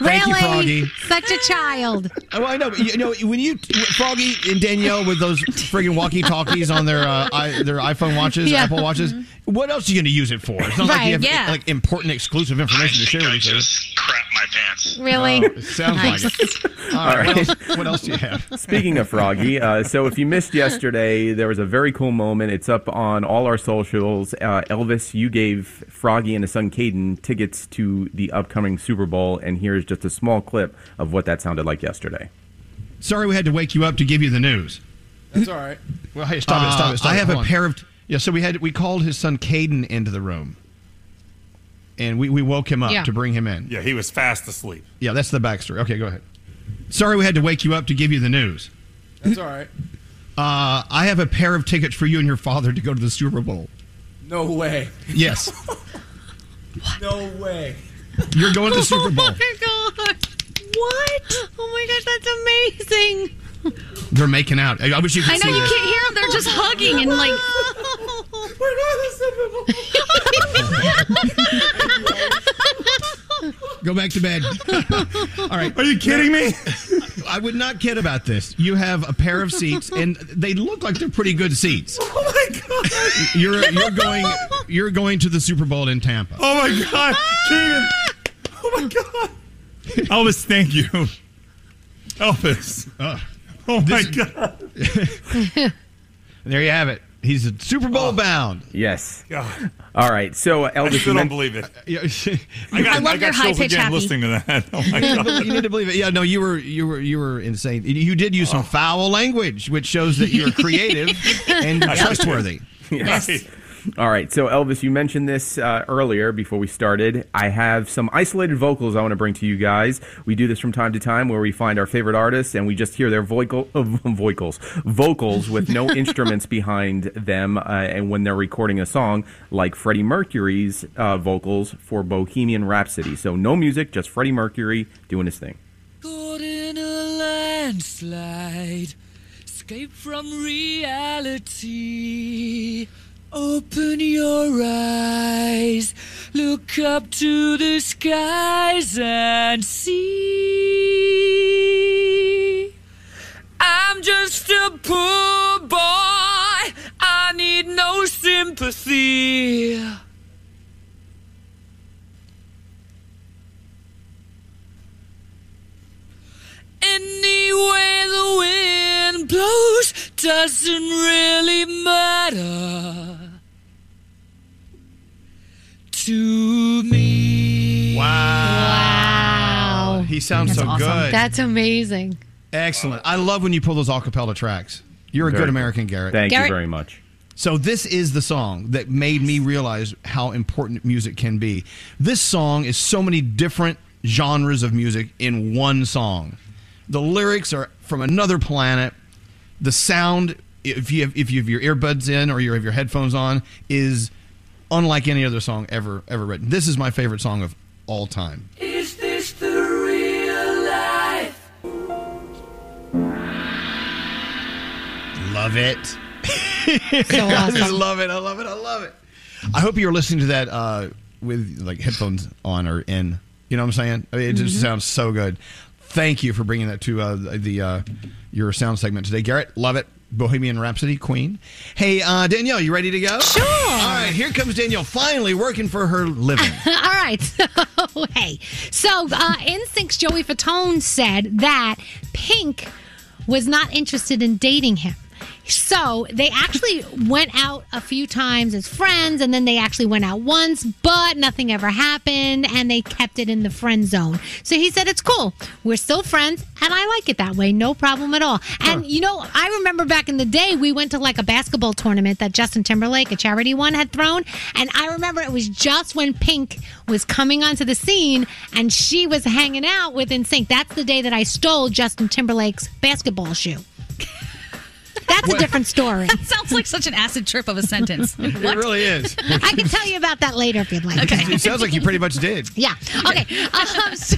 Thank you, really? Froggy. Such a child. Oh, I know. But you know, when you Froggy and Danielle with those friggin' walkie-talkies on their uh, i their iPhone watches, Yeah. Apple watches, what else are you going to use it for? It's not like you have yeah. like important exclusive information to share with each other. Crap my pants. Really? Oh, it sounds like it. All right. What else, what else do you have? Speaking of Froggy, uh, so if you missed yesterday, there was a very cool moment. It's up on all our socials. Uh, Elvis, you gave Froggy and his son Caden tickets to the upcoming Super Bowl, and here's just a small clip of what that sounded like yesterday. Sorry, we had to wake you up to give you the news. That's all right. Well, hey, stop it, stop it, stop Uh, it. I have Hold a on. pair of yeah. So we had we called his son Caden into the room, and we, we woke him up Yeah. to bring him in. Yeah, he was fast asleep. Yeah, that's the backstory. Okay, go ahead. Sorry, we had to wake you up to give you the news. That's all right. Uh, I have a pair of tickets for you and your father to go to the Super Bowl. No way. Yes, No way. you're going to the Super Bowl. Oh my god. What? Oh my gosh, that's amazing. They're making out. I I wish you could I know see you this. can't hear them. They're just hugging and like. Go back to bed. All right. Are you kidding me? I would not kid about this. You have a pair of seats, and they look like they're pretty good seats. Oh my god! You're you're going you're going to the Super Bowl in Tampa. Oh my god, Keegan! Oh my god! Elvis, thank you. Elvis. oh my god. There you have it. He's a Super Bowl bound. Yes. God. All right, so uh, Elvis, I still don't believe it. I got, love I got your high-pitch happy. listening to that. Oh my you, need to god. believe, you need to believe it. Yeah, no, you were you were you were insane. You did use some foul language, which shows that you're creative and trustworthy. Yes. All right. So, Elvis, you mentioned this uh, earlier before we started. I have some isolated vocals I want to bring to you guys. We do this from time to time where we find our favorite artists and we just hear their vocal, uh, vocals, vocals with no instruments behind them. Uh, and when they're recording a song, like Freddie Mercury's uh, vocals for Bohemian Rhapsody. So, no music, just Freddie Mercury doing his thing. Caught in a landslide, escape from reality. Open your eyes, look up to the skies and see. I'm just a poor boy, I need no sympathy. Any way the wind blows doesn't really matter to me. Wow. Wow. He sounds That's so awesome. good. That's amazing. Excellent. I love when you pull those acapella tracks. You're a Very good. American, Garrett. Thank Garrett- you very much. So this is the song that made me realize how important music can be. This song is so many different genres of music in one song. The lyrics are from another planet. The sound, if you have if you have your earbuds in or you have your headphones on, is unlike any other song ever ever written. This is my favorite song of all time. Is this the real life? Love it. So I love it. I love it. I love it. I hope you're listening to that uh, with like headphones on or in. You know what I'm saying? I mean, it just mm-hmm. sounds so good. Thank you for bringing that to uh, the uh, your sound segment today, Garrett. Love it. Bohemian Rhapsody, Queen. Hey, uh, Danielle, you ready to go? Sure. All right, here comes Danielle, finally working for her living. All right. So, hey. So, uh, NSYNC's Joey Fatone said that Pink was not interested in dating him. So they actually went out a few times as friends, and then they actually went out once, but nothing ever happened, and they kept it in the friend zone. So he said, It's cool. We're still friends, and I like it that way. No problem at all. And, you know, I remember back in the day, we went to like a basketball tournament that Justin Timberlake, a charity one, had thrown. And I remember it was just when Pink was coming onto the scene and she was hanging out with NSYNC. That's the day that I stole Justin Timberlake's basketball shoe. That's a different story. That sounds like such an acid trip of a sentence. It really is. I can tell you about that later if you'd like. Okay. It sounds like you pretty much did. Yeah. Okay. Um, so,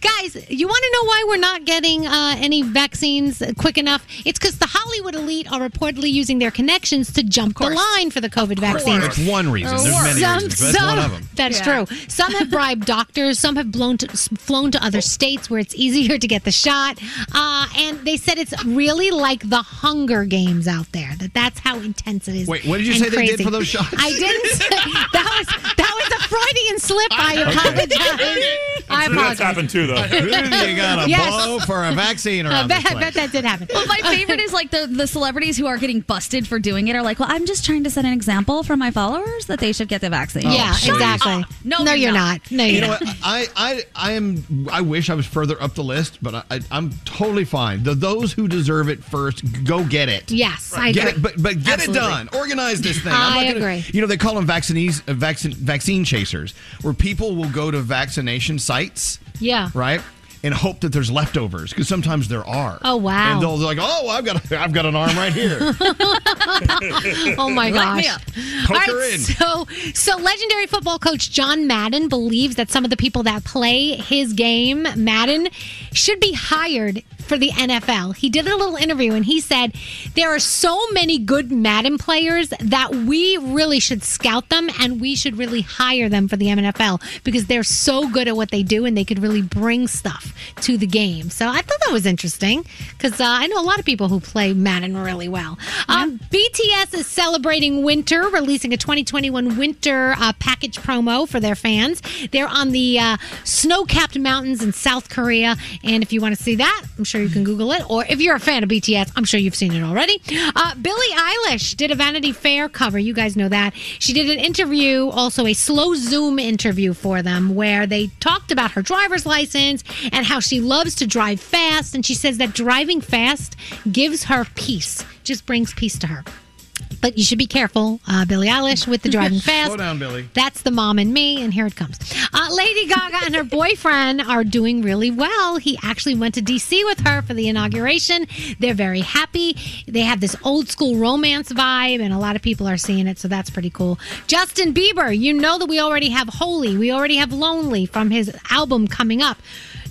guys, you want to know why we're not getting uh, any vaccines quick enough? It's because the Hollywood elite are reportedly using their connections to jump the line for the COVID vaccine. That's one reason. There's many Some- reasons, but that's one of them. That's Yeah. true. Some have bribed doctors. Some have blown to, flown to other states where it's easier to get the shot. Uh, and they said it's really like the Hunger Games out there. That that's how intense it is. Wait, what did you say they did for those shots? I didn't. Say, that was that was a Freudian slip. I apologize. I That's apologize. happened too, though. Who do you got to Yes. blow for a vaccine I around bet, I bet that did happen. Well, my favorite is like the, the celebrities who are getting busted for doing it are like, well, I'm just trying to set an example for my followers that they should get the vaccine. yeah, Shut exactly. up. No, no, you're you're not. not. No, you're You know not. what? I, I, I am. I wish I was further up the list, but I, I, I'm totally fine. The, those who deserve it first, go get it. Yes, I get agree. it, but but get Absolutely. it done. Organize this thing. I not gonna- agree. You know they call them vaccines, uh, vaccine vaccine chasers, where people will go to vaccination sites, Yeah. right, and hope that there's leftovers because sometimes there are. Oh, wow. And they'll they're like, oh, I've got a, I've got an arm right here. oh my gosh! Poke right, her in. so so legendary football coach John Madden believes that some of the people that play his game, Madden, should be hired for the NFL. He did a little interview and he said there are so many good Madden players that we really should scout them and we should really hire them for the NFL because they're so good at what they do and they could really bring stuff to the game. So I thought that was interesting because uh, I know a lot of people who play Madden really well. Um, BTS is celebrating winter, releasing a 2021 winter uh, package promo for their fans. They're on the uh, snow capped mountains in South Korea. And if you want to see that, I'm sure you can Google it. Or if you're a fan of BTS, I'm sure you've seen it already. Uh, Billie Eilish did a Vanity Fair cover. You guys know that. She did an interview, also a slow Zoom interview for them, where they talked about her driver's license and how she loves to drive fast. And she says that driving fast gives her peace, just brings peace to her. But you should be careful, uh, Billie Eilish, with the driving fast. Slow down, Billy. That's the mom and me, and here it comes. Uh, Lady Gaga and her boyfriend are doing really well. He actually went to DC with her for the inauguration. They're very happy. They have this old school romance vibe, and a lot of people are seeing it, so that's pretty cool. Justin Bieber, you know that we already have Holy, we already have Lonely from his album coming up.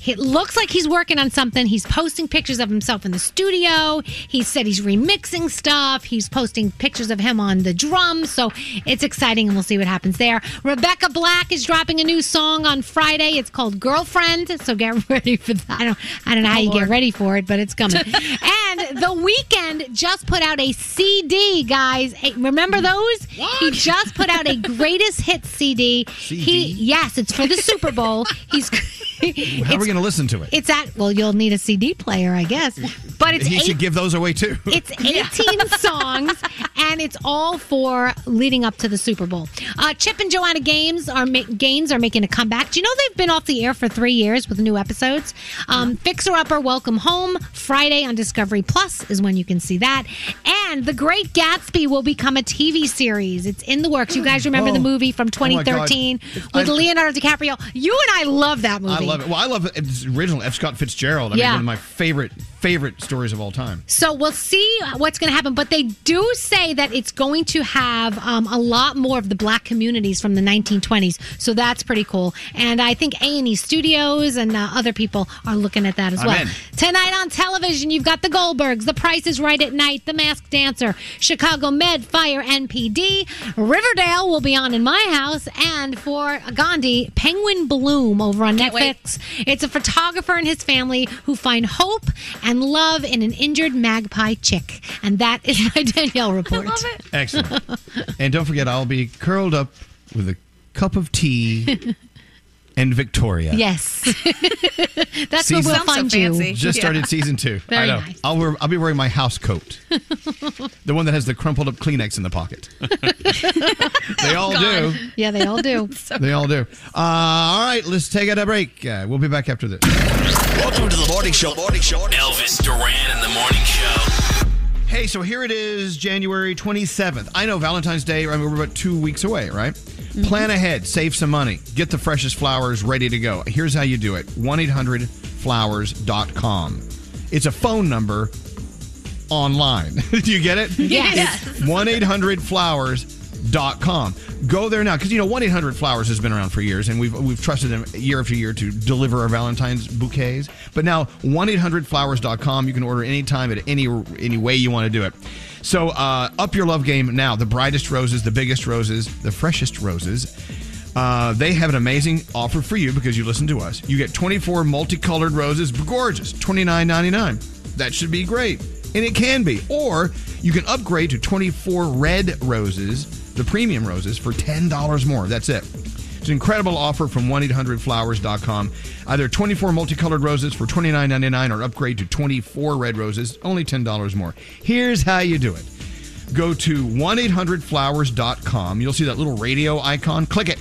It looks like he's working on something. He's posting pictures of himself in the studio. He said he's remixing stuff. He's posting pictures of him on the drums. So it's exciting, and we'll see what happens there. Rebecca Black is dropping a new song on Friday. It's called Girlfriend. So get ready for that. I don't, I don't know how you get ready for it, but it's coming. and The Weeknd just put out a CD, guys. Hey, Remember those? He just put out a greatest hits CD. He yes, it's for the Super Bowl. He's How are we going to listen to it? it's at well, you'll need a CD player, I guess. But it's he eight, should give those away too. it's 18 songs, and it's all for leading up to the Super Bowl. Uh, Chip and Joanna Games are ma- Gaines are making a comeback. Do you know they've been off the air for three years with new episodes? Um, Fixer Upper, Welcome Home, Friday on Discovery Plus is when you can see that. And The Great Gatsby will become a TV series. It's in the works. You guys remember the Oh. movie from Oh 2013 with I- Leonardo DiCaprio? You and I love that movie. I love it. Well, I love it. It's original F. Scott Fitzgerald. I Yeah. mean, one of my favorite favorite stories of all time. So we'll see what's going to happen, but they do say that it's going to have um, a lot more of the black communities from the 1920s. So that's pretty cool. And I think A and E Studios and uh, other people are looking at that as I'm well. in. Tonight on television, you've got the Goldbergs, The Price is Right at Night, The Masked Dancer, Chicago Med, Fire, NPD. Riverdale will be on in my house, and for Gandhi, Penguin Bloom over on Netflix. It's a photographer and his family who find hope and love in an injured magpie chick, and that is my Danielle report. Excellent. and don't forget, I'll be curled up with a cup of tea and Victoria. Yes, that's Season- where we'll find you. Just started season two. Very I know. nice. I'll, wear, I'll be wearing my house coat, the one that has the crumpled up Kleenex in the pocket. they all do. Yeah, they all do. They all do. Uh, all right, let's take it a break. Uh, we'll be back after this. Welcome to the morning show. Morning show. Elvis Duran in the morning show. Hey, so here it is, January 27th. I know Valentine's Day, I mean, we're about two weeks away, right? Mm-hmm. Plan ahead, save some money, get the freshest flowers ready to go. Here's how you do it 1 800 flowers.com. It's a phone number online. do you get it? Yes. 1 800 flowers.com. Go there now because you know 1 800 flowers has been around for years and we've we've trusted them year after year to deliver our Valentine's bouquets. But now 1 800 flowers.com you can order anytime at any any way you want to do it. So uh, up your love game now. The brightest roses, the biggest roses, the freshest roses. Uh, they have an amazing offer for you because you listen to us. You get 24 multicolored roses, gorgeous, $29.99. That should be great. And it can be. Or you can upgrade to 24 red roses, the premium roses, for $10 more. That's it. It's an incredible offer from 1 800flowers.com. Either 24 multicolored roses for $29.99 or upgrade to 24 red roses, only $10 more. Here's how you do it. Go to 1-800-flowers.com you'll see that little radio icon. Click it.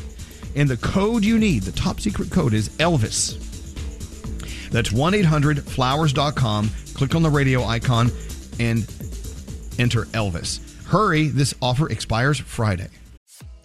And the code you need the top secret code is elvis. That's 1-800-flowers.com click on the radio icon and enter elvis. Hurry this offer expires friday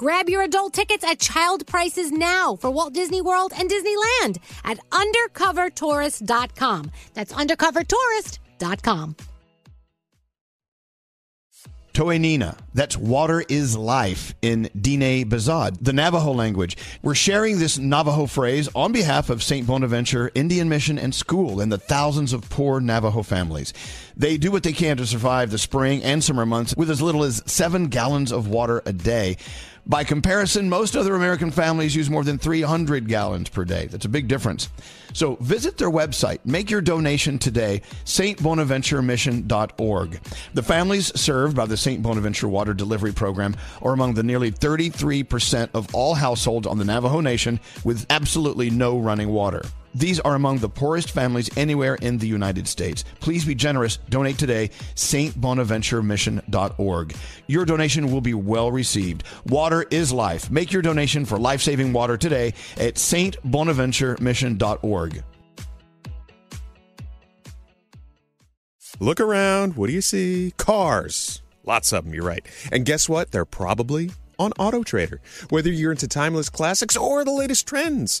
Grab your adult tickets at child prices now for Walt Disney World and Disneyland at undercovertourist.com. That's undercovertourist.com. Toenina. That's water is life in Diné Bizaad, the Navajo language. We're sharing this Navajo phrase on behalf of St. Bonaventure Indian Mission and School and the thousands of poor Navajo families. They do what they can to survive the spring and summer months with as little as seven gallons of water a day. By comparison, most other American families use more than 300 gallons per day. That's a big difference. So visit their website, make your donation today, stbonaventuremission.org. The families served by the St. Bonaventure Water Delivery Program are among the nearly 33% of all households on the Navajo Nation with absolutely no running water. These are among the poorest families anywhere in the United States. Please be generous. Donate today, stbonaventuremission.org. Your donation will be well received. Water is life. Make your donation for life saving water today at stbonaventuremission.org. Look around. What do you see? Cars. Lots of them, you're right. And guess what? They're probably on Auto Trader. Whether you're into timeless classics or the latest trends.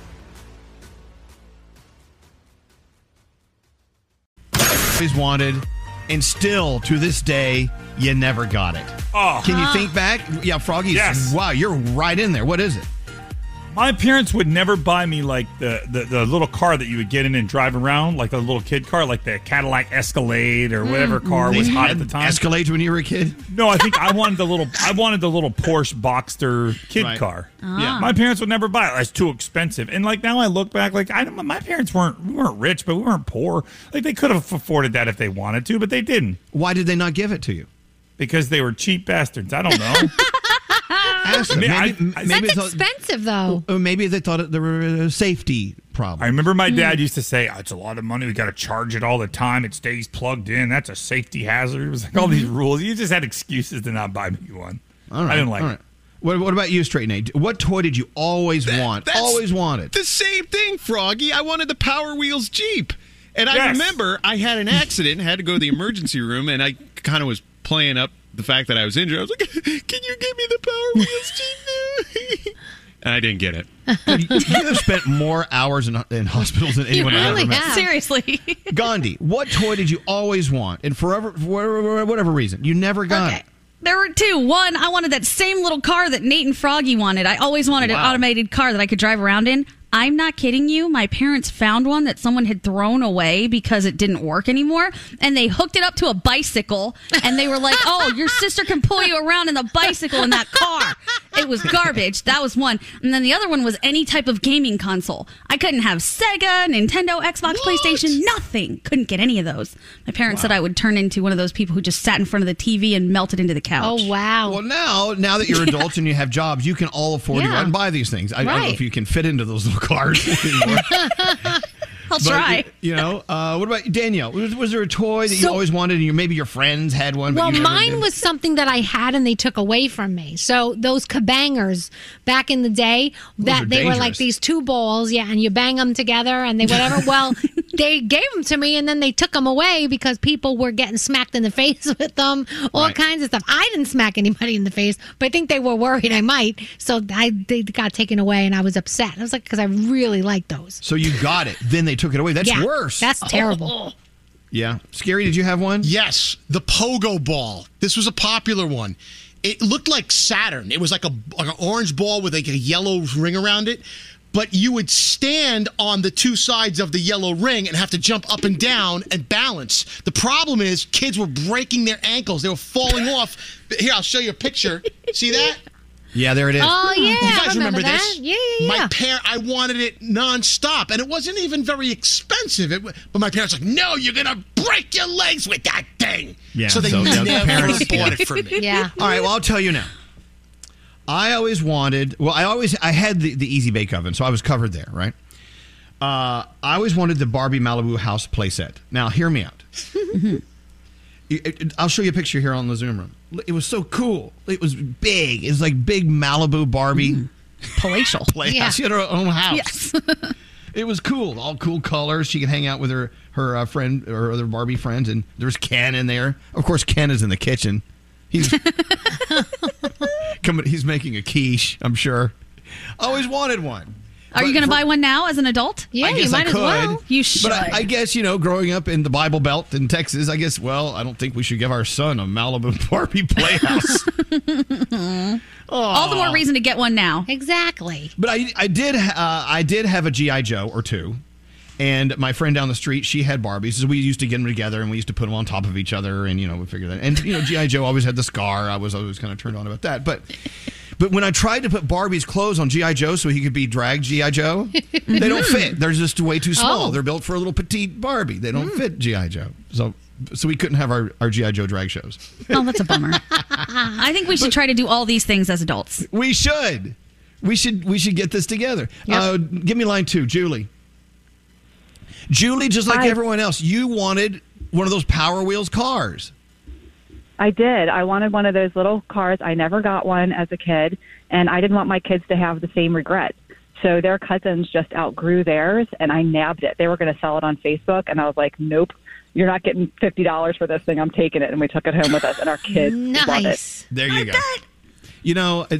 Always wanted, and still to this day, you never got it. Oh. Can you think back? Yeah, Froggy. Yes. Wow, you're right in there. What is it? My parents would never buy me like the, the, the little car that you would get in and drive around, like a little kid car, like the Cadillac Escalade or whatever car was hot had at the time. Escalade when you were a kid? No, I think I wanted the little I wanted the little Porsche Boxster kid Right. car. Ah. My parents would never buy it. It's too expensive. And like now I look back, like I don't- my parents weren't we weren't rich, but we weren't poor. Like they could have afforded that if they wanted to, but they didn't. Why did they not give it to you? Because they were cheap bastards. I don't know. Ask them. Maybe- Maybe, I- maybe That's they thought- expensive, though. or maybe they thought it, there were a safety problem. I remember my dad Hmm. used to say, oh, "It's a lot of money. We got to charge it all the time. It stays plugged in. That's a safety hazard." It was like all these rules. You just had excuses to not buy me one. Mm-hmm. All right. I didn't like all it. What, what about you, Straight Nate? What toy did you always want? That's Always wanted. The same thing, Froggy. I wanted the Power Wheels Jeep. And I Yes. remember I had an accident, had to go to the emergency room, and I kind of was playing up the fact that I was injured. I was like, "Can you give me the Power Wheels Jeep and I didn't get it. you have spent more hours in, in hospitals than anyone I've ever met. Seriously. Gandhi, what toy did you always want? And forever, for whatever, whatever reason, you never got it. There were two. One, I wanted that same little car that Nate and Froggy wanted. I always wanted an Wow. automated car that I could drive around in. I'm not kidding you. My parents found one that someone had thrown away because it didn't work anymore. And they hooked it up to a bicycle. And they were like, oh, your sister can pull you around in the bicycle in that car. It was garbage. That was one. And then the other one was any type of gaming console. I couldn't have Sega, Nintendo, Xbox, PlayStation, nothing. Couldn't get any of those. My parents said I would turn into one of those people who just sat in front of the TV and melted into the couch. Oh wow! Well, now, now that you're adults and you have jobs, you can all afford to go Yeah. out and buy these things. I, I don't know if you can fit into those little cars anymore. I'll But, try. You know, uh, what about Danielle? Was, was there a toy that you always wanted, and you, maybe your friends had one? But Well, mine did? was something that I had and they took away from me. So those kabangers back in the day, that are they were like these two balls, yeah, and you bang them together and they whatever. well, they gave them to me and then they took them away because people were getting smacked in the face with them, all Right. kinds of stuff. I didn't smack anybody in the face, but I think they were worried I might. So I they got taken away and I was upset. I was like, because I really liked those. So you got it, then they took it away. That's Yeah, worse. That's terrible. Oh. Yeah. Skeery, did you have one? Yes, the pogo ball. This was a popular one. It looked like Saturn. It was like a like an orange ball with like a yellow ring around it. But you would stand on the two sides of the yellow ring and have to jump up and down and balance. The problem is kids were breaking their ankles. They were falling off. Here, I'll show you a picture. See that? Yeah, there it is. Oh yeah, You I guys remember, remember that. this? Yeah, yeah, My yeah. parent, I wanted it nonstop, and it wasn't even very expensive. It, but my parents were like, no, you're gonna break your legs with that thing. Yeah, so they so, yeah, never parents- bought it for me. Yeah. All right. Well, I'll tell you now. I always wanted. Well, I always I had the, the Easy Bake Oven, so I was covered there, right? Uh, I always wanted the Barbie Malibu house playset. Now, hear me out. It- it- I'll show you a picture here on the Zoom room. It was so cool. It was big. It was like big Malibu Barbie palatial playhouse. Yeah. She had her own house. Yes. it was cool. All cool colors. She could hang out with her her uh, friend or other Barbie friends, and there's Ken in there. Of course, Ken is in the kitchen. He's coming. He's making a quiche. I'm sure. Always wanted one. Are you going to buy one now as an adult? Yeah, I guess I could. You should. But I, I guess you know, growing up in the Bible Belt in Texas, I guess. Well, I don't think we should give our son a Malibu Barbie playhouse. All the more reason to get one now. Exactly. But I, I did, uh, I did have a GI Joe or two, and my friend down the street, she had Barbies. So we used to get them together, and we used to put them on top of each other, and you know, we figured that. And you know, GI Joe always had the scar. I was always kind of turned on about that. But, but when I tried to put Barbie's clothes on GI Joe so he could be drag GI Joe, they don't fit. They're just way too small. Oh. They're built for a little petite Barbie. They don't fit GI Joe. So, so we couldn't have our, our GI Joe drag shows. Oh, that's a bummer. I think we should try to do all these things as adults. We should. We should. We should get this together. Uh, give me line two, Julie. Julie, just like Hi. everyone else, you wanted one of those Power Wheels cars. I did. I wanted one of those little cars. I never got one as a kid, and I didn't want my kids to have the same regret. So their cousins just outgrew theirs, and I nabbed it. They were going to sell it on Facebook, and I was like, "Nope, you're not getting fifty dollars for this thing. I'm taking it." And we took it home with us, and our kids loved it. There you go. You know, uh,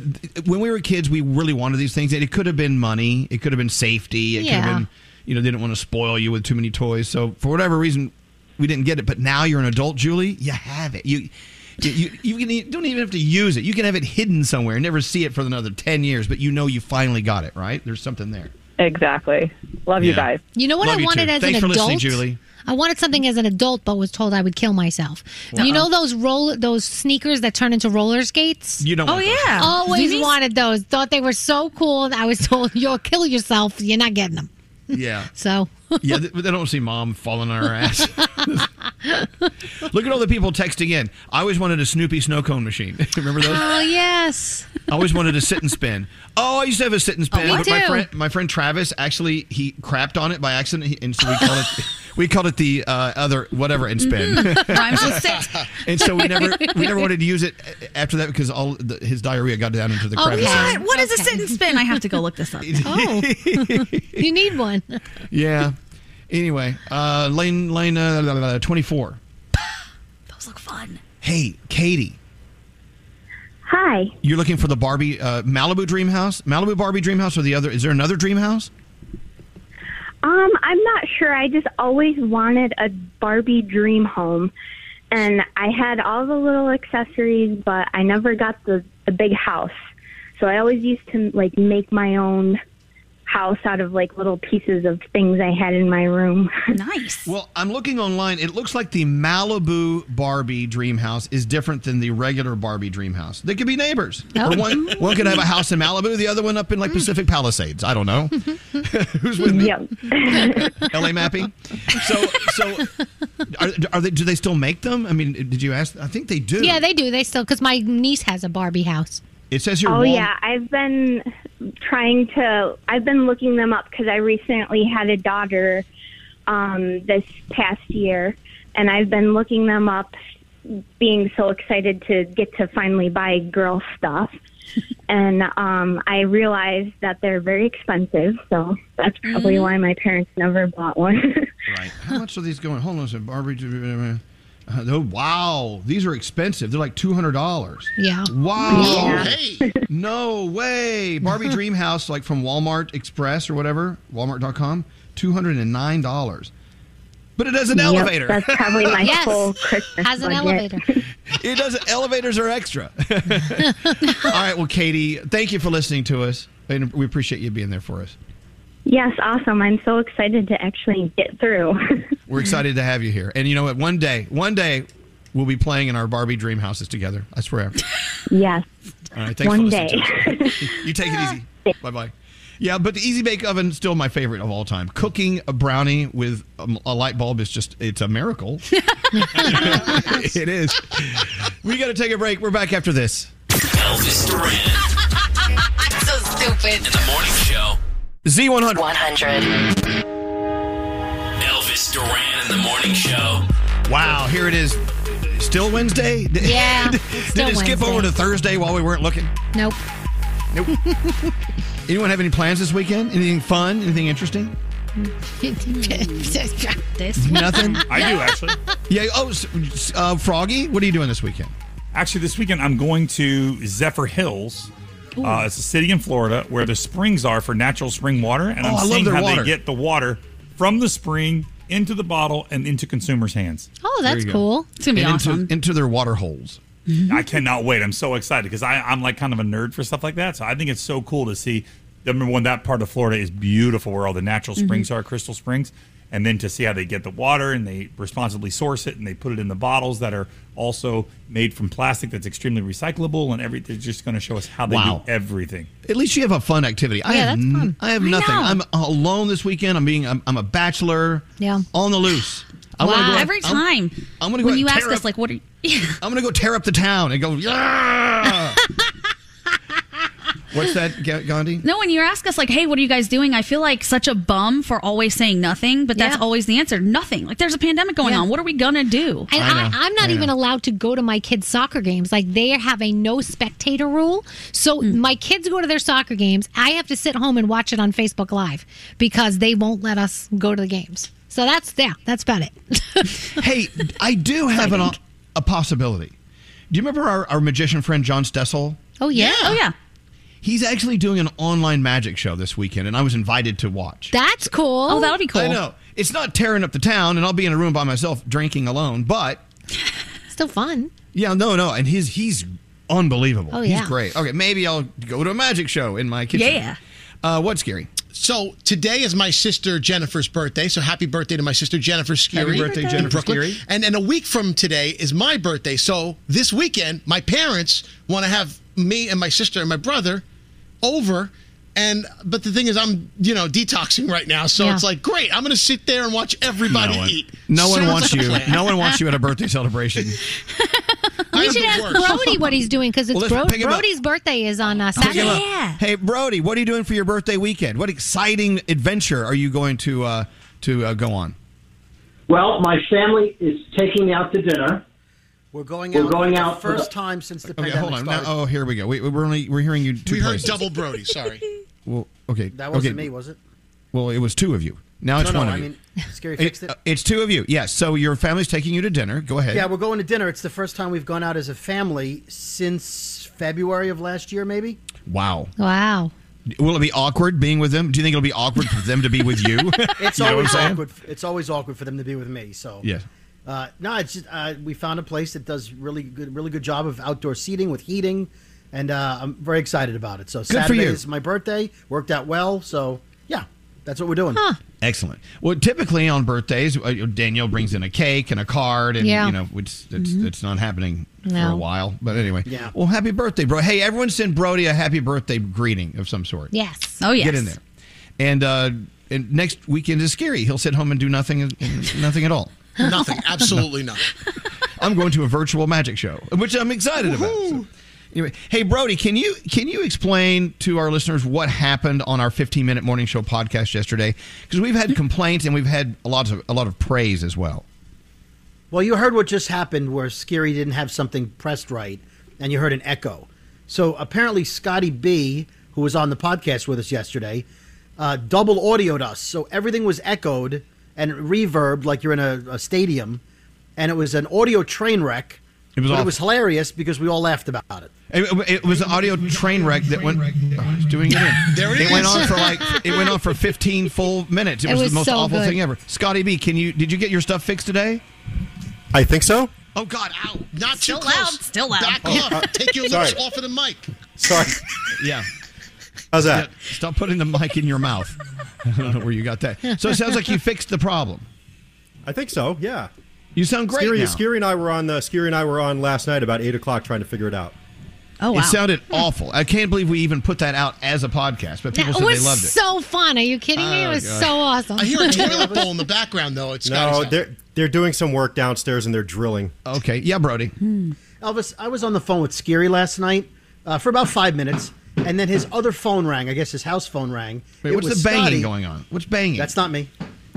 when we were kids, we really wanted these things. and It could have been money. It could have been safety. It could Yeah. have been, you know, they didn't want to spoil you with too many toys. So for whatever reason, we didn't get it. But now you're an adult, Julie. You have it. You. You, you, you can, you don't even have to use it. You can have it hidden somewhere and never see it for another 10 years, but you know you finally got it, right? There's something there. Exactly. Love you guys. You know what Love I wanted too. as Thanks an for adult? listening, Julie. I wanted something as an adult, but was told I would kill myself. You uh-uh. know those roll those sneakers that turn into roller skates? You don't oh, want those. Always wanted those. Thought they were so cool. I was told you'll kill yourself. You're not getting them. Yeah. So yeah, they, they don't see mom falling on her ass. Look at all the people texting in. I always wanted a Snoopy snow cone machine. Remember those? Oh yes. I always wanted a sit and spin. Oh, I used to have a sit and spin. me but my friend, my friend Travis, actually, he crapped on it by accident, and so we called it we called it the uh, other whatever and spin. Mhm. Rhymes with sit. and so we never we never wanted to use it after that because all the, his diarrhea got down into the Oh, crevices. what? What is a sit and spin? I have to go look this up. Oh, you need one. Yeah. Anyway, uh, lane lane uh, twenty four. Those look fun. Hey, Katie. Hi. You're looking for the Barbie uh, Malibu Dream House, Malibu Barbie Dream House, or the other? Is there another Dream House? Um, I'm not sure. I just always wanted a Barbie dream home. And I had all the little accessories, but I never got the, the big house. So I always used to like make my own house out of like little pieces of things I had in my room. Nice. Well, I'm looking online. It looks like the Malibu Barbie Dream House is different than the regular Barbie Dream House. They could be neighbors. Oh. One one could have a house in Malibu, the other one up in like mm. Pacific Palisades. I don't know. Who's with me? LA mapping. So so are, are they? Do they still make them? I mean, did you ask? I think they do. Yeah, they do. They still because my niece has a Barbie house. It says here. Oh Wal- yeah, I've been trying to. I've been looking them up because I recently had a daughter um, this past year, and I've been looking them up, being so excited to get to finally buy girl stuff. and um, I realized that they're very expensive, so that's probably Mm-hmm. why my parents never bought one. Right. How much are these going? Hold on a second. Barbie. Oh, wow, these are expensive. They're like two hundred dollars. Yeah. Wow. Yeah. No way. Barbie Dream House, like from Walmart Express or whatever, Walmart.com, two hundred and nine dollars. But it has an Yep, elevator. that's probably my Yes. full Christmas Has an budget. elevator. it does. Elevators are extra. All right. Well, Katie, thank you for listening to us, and we appreciate you being there for us. Yes, awesome. I'm so excited to actually get through. We're excited to have you here. And you know what? One day, one day, we'll be playing in our Barbie dream houses together. I swear. Yes. All right. Thanks One for listening day. to. You take it easy. Bye bye. Yeah, but the Easy Bake Oven is still my favorite of all time. Cooking a brownie with a, a light bulb is just, it's a miracle. it is. We got to take a break. We're back after this. Elvis Duran so stupid. in the morning show. Z100. 100. Elvis Duran in the morning show. Wow, here it is. Still Wednesday? Did- Yeah, Did, it's still it skip Wednesday. over to Thursday while we weren't looking? Nope. Nope. Anyone have any plans this weekend? Anything fun? Anything interesting? this Nothing? I do, actually. Yeah. Oh, uh, Froggy, what are you doing this weekend? Actually, this weekend I'm going to Zephyr Hills. Uh, it's a city in Florida where the springs are for natural spring water, and Oh, I'm I seeing how water. they get the water from the spring into the bottle and into consumers' hands. Oh, that's you go. cool. It's gonna be And awesome. Into, into their water holes. I cannot wait. I'm so excited because I'm like kind of a nerd for stuff like that. So I think it's so cool to see. Number one, that part of Florida is beautiful, where all the natural Mm-hmm. springs are, crystal springs, and then to see how they get the water and they responsibly source it and they put it in the bottles that are also made from plastic that's extremely recyclable and everything. They're just going to show us how they Wow. do everything. At least you have a fun activity. I Yeah, have that's fun. I have nothing. know. I'm alone this weekend. I'm being. I'm, I'm a bachelor. Yeah. On the loose. I Wow. go out- Every I'm- time. I'm, gonna go when you ask tear us, up- like, what are you. I'm gonna go tear up the town and go. Yeah. What's that, Gandhi? No, when you ask us, like, hey, what are you guys doing? I feel like such a bum for always saying nothing, but that's Yeah. always the answer nothing. Like, there's a pandemic going Yeah. on. What are we going to do? And I I, I'm not I even allowed to go to my kids' soccer games. Like they have a no spectator rule. So Hmm. my kids go to their soccer games. I have to sit home and watch it on Facebook Live because they won't let us go to the games. So that's yeah, that's about it. Hey, I do have an, a possibility. Do you remember our, our magician friend John Stessel? oh yeah. Oh, yeah. He's actually doing an online magic show this weekend, and I was invited to watch. That's cool. Oh, that'll be cool. I know it's not tearing up the town, and I'll be in a room by myself drinking alone. But Still fun. yeah, no, no, and his he's unbelievable. Oh, yeah. he's great. Okay, maybe I'll go to a magic show in my kitchen. Yeah. Uh, what's scary? So today is my sister Jennifer's birthday. So happy birthday to my sister Jennifer Skeery. Happy birthday, in Jennifer Brooklyn. Skeery. And and a week from today is my birthday. So this weekend, my parents want to have me and my sister and my brother over. And but the thing is, I'm you know detoxing right now, so Yeah. it's like great. I'm going to sit there and watch everybody no one, eat. no one wants like you. plan. No one wants you at a birthday celebration. We should ask worst. Brody what he's doing because it's Well, let's Bro- pick up. Brody's birthday is on uh, Saturday. up. Hey, Brody, what are you doing for your birthday weekend? What exciting adventure are you going to uh, to uh, go on? Well, my family is taking me out to dinner. We're going We're out going for the out first the- time since the Okay, pandemic hold on. Now, started. oh, here we go. We, we're only we're hearing you two We heard places. double Brody. Sorry. Well, okay. That wasn't okay. me, was it? Well, it was two of you. Now it's no, one of I you. mean, Skeery fixed it. uh, it's two of you. Yes. So your family's taking you to dinner. Go ahead. Yeah, we're going to dinner. It's the first time we've gone out as a family since February of last year, maybe. Wow. Wow. Will it be awkward being with them? Do you think it'll be awkward for them to be with you? It's You know what I'm always awkward. It's always awkward for them to be with me. So Yes. Uh, no, it's just uh, we found a place that does really good, really good job of outdoor seating with heating, and uh, I'm very excited about it. So for Saturday you. is my birthday. Worked out well. So yeah, that's what we're doing. Excellent. Well, typically on birthdays, uh, Danielle brings in a cake and a card, and Yeah. you know, it's it's, Mhm. it's not happening for a while. But anyway, Yeah. Well, happy birthday, bro. Hey, everyone, send Brody a happy birthday greeting of some sort. Yes. Oh, yes. Get in there. And uh, and next weekend is Skeery. He'll sit home and do nothing, nothing at all. Nothing. Absolutely nothing. I'm going to a virtual magic show, which I'm excited about. So, anyway, hey Brody, can you can you explain to our listeners what happened on our 15 minute morning show podcast yesterday? Because we've had complaints and we've had a lot of a lot of praise as well. Well, you heard what just happened where Skeery didn't have something pressed right, and you heard an echo. So apparently, Scotty B, who was on the podcast with us yesterday, uh, double audioed us. So everything was echoed and reverbed like you're in a, a stadium, and it was an audio train wreck. It was but it was hilarious because we all laughed about it. It, it was an audio train wreck that went. Oh, doing it in. There it went is. on for like it went on for 15 full minutes. It, It was, was the most so awful good. thing ever. Scotty B, can you did you get your stuff fixed today? I think so. Oh God, ow! Not too Still close. loud, still loud. Back Oh, up. uh, Take your sorry. lips off of the mic. Sorry. Yeah. How's that? Yeah, stop putting the mic in your mouth. I don't know where you got that. So it sounds like you fixed the problem. I think so. Yeah. You sound great Skeery, now. Skeery and I were on the Skeery and I were on last night about eight o'clock trying to figure it out. Oh, wow. It sounded awful. I can't believe we even put that out as a podcast, but people That said they loved it. so fun. Are you kidding me? It Oh, was God. so awesome. I hear a toilet bowl in the background, though. It's no, they're they're doing some work downstairs and they're drilling. Okay, yeah, Brody. Elvis, I was on the phone with Skeery last night uh, for about five minutes, and then his other phone rang. I guess his house phone rang. Wait, It what's was the banging Scotty. going on? What's banging? That's not me.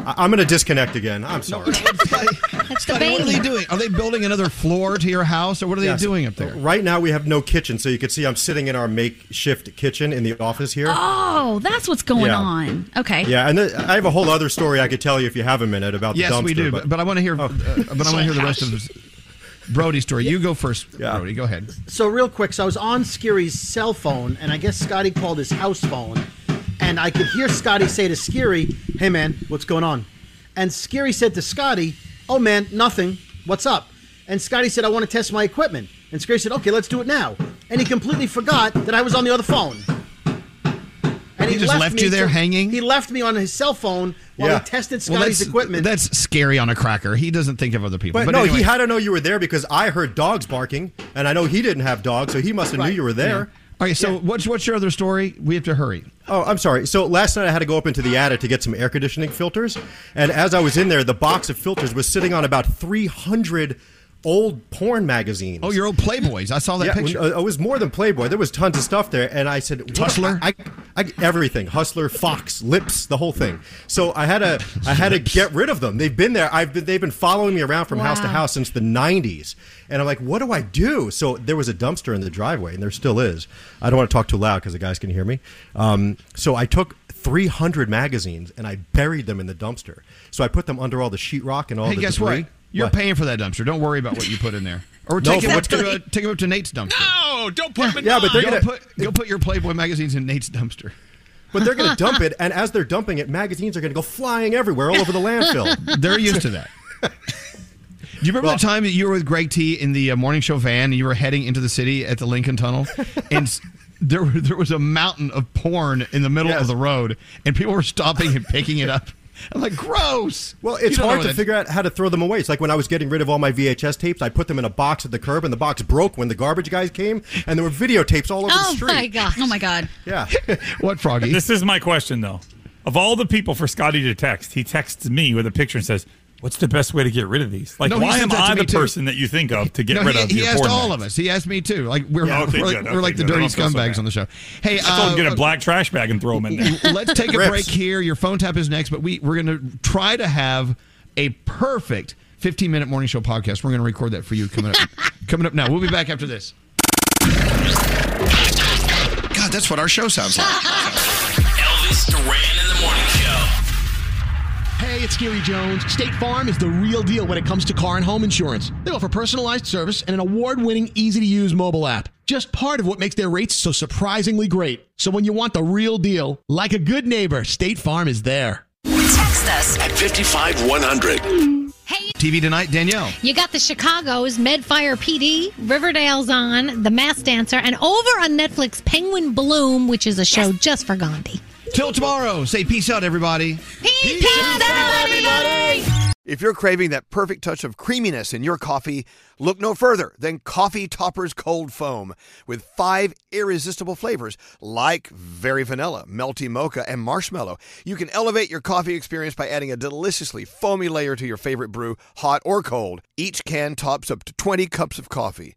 I- I'm going to disconnect again. I'm sorry. That's Scotty, what are they doing? Are they building another floor to your house, or what are they Yes. doing up there? Right now we have no kitchen, so you can see I'm sitting in our makeshift kitchen in the office here. Oh, that's what's going Yeah. on. Okay. Yeah, and th- I have a whole other story I could tell you if you have a minute about the Yes, dumpster. we do, but, but I want to hear. uh, but I want to hear the rest of this Brody's story. You go first, Brody. Go ahead. So real quick, so I was on Skeery's cell phone, and I guess Scotty called his house phone, and I could hear Scotty say to Skeery, "Hey man, what's going on?" And Skeery said to Scotty, "Oh man, nothing. What's up?" And Scotty said, "I want to test my equipment." And Skeery said, "Okay, let's do it now." And he completely forgot that I was on the other phone. And He just left me you there to- hanging? He left me on his cell phone while Yeah. he tested Well, Scotty's that's, equipment. That's scary on a cracker. He doesn't think of other people. But, no, anyway. he had to know you were there because I heard dogs barking, and I know he didn't have dogs, so he must have knew you were there. Okay, so what's what's your other story? We have to hurry. Oh, I'm sorry. So last night I had to go up into the attic to get some air conditioning filters, and as I was in there, the box of filters was sitting on about 300 old porn magazines. Oh, your old Playboys. I saw that yeah, picture. uh, It was more than Playboy. There was tons of stuff there, and I said, Hustler? I, I, I- everything, Hustler, Fox, Lips, the whole thing. So I had to, I had to get rid of them. They've been there. I've been, they've been following me around from house to house since the '90s, and I'm like, what do I do? So there was a dumpster in the driveway, and there still is. I don't want to talk too loud because the guys can hear me. Um, so I took 300 magazines and I buried them in the dumpster. So I put them under all the sheetrock and all Hey, the guess debris. what? You're What? paying for that dumpster. Don't worry about what you put in there. Or No, take him up to uh, take him up to Nate's dumpster. No, don't put them in Yeah, but they're go gonna- put go put your Playboy magazines in Nate's dumpster. But they're going to dump it, and as they're dumping it, magazines are going to go flying everywhere, all over the landfill. They're used to that. Do you remember the time that you were with Greg T in the uh, morning show van and you were heading into the city at the Lincoln Tunnel, and there there was a mountain of porn in the middle of the road, and people were stopping and picking it up. I'm like, gross. Well, it's hard to figure out how to throw them away. It's like when I was getting rid of all my VHS tapes, I put them in a box at the curb, and the box broke when the garbage guys came, and there were videotapes all over the oh street. Oh street. my god! Oh my god! Yeah. what, Froggy? This is my question, though. Of all the people for Scotty to text, he texts me with a picture and says, "What's the best way to get rid of these? Like, No, why am I the too. person that you think of to get No, rid he, of he asked all mags? of us. He asked me too. Like we're Yeah, okay, we're, good, we're like the good. I dirty don't so scumbags on the show. Hey, I told him uh, get a black trash bag and throw them in there. Let's take a break here. Your phone tap is next, but we we're going to try to have a perfect 15 minute morning show podcast. We're going to record that for you coming up coming up now. We'll be back after this. God, that's what our show sounds like. Hey, it's Gary Jones. State Farm is the real deal when it comes to car and home insurance. They offer personalized service and an award winning, easy to use mobile app. Just part of what makes their rates so surprisingly great. So when you want the real deal, like a good neighbor, State Farm is there. Text us At 55100. Hey. TV tonight, Danielle. You got the Chicago's Medfire PD, Riverdale's on, The Masked Dancer, and over on Netflix, Penguin Bloom, which is a show just for Gandhi. Till tomorrow. Say peace out, everybody. Peace, out, everybody! If you're craving that perfect touch of creaminess in your coffee, look no further than Coffee Topper's Cold Foam with five irresistible flavors like very vanilla, melty mocha, and marshmallow. You can elevate your coffee experience by adding a deliciously foamy layer to your favorite brew, hot or cold. Each can tops up to 20 cups of coffee.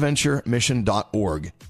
Time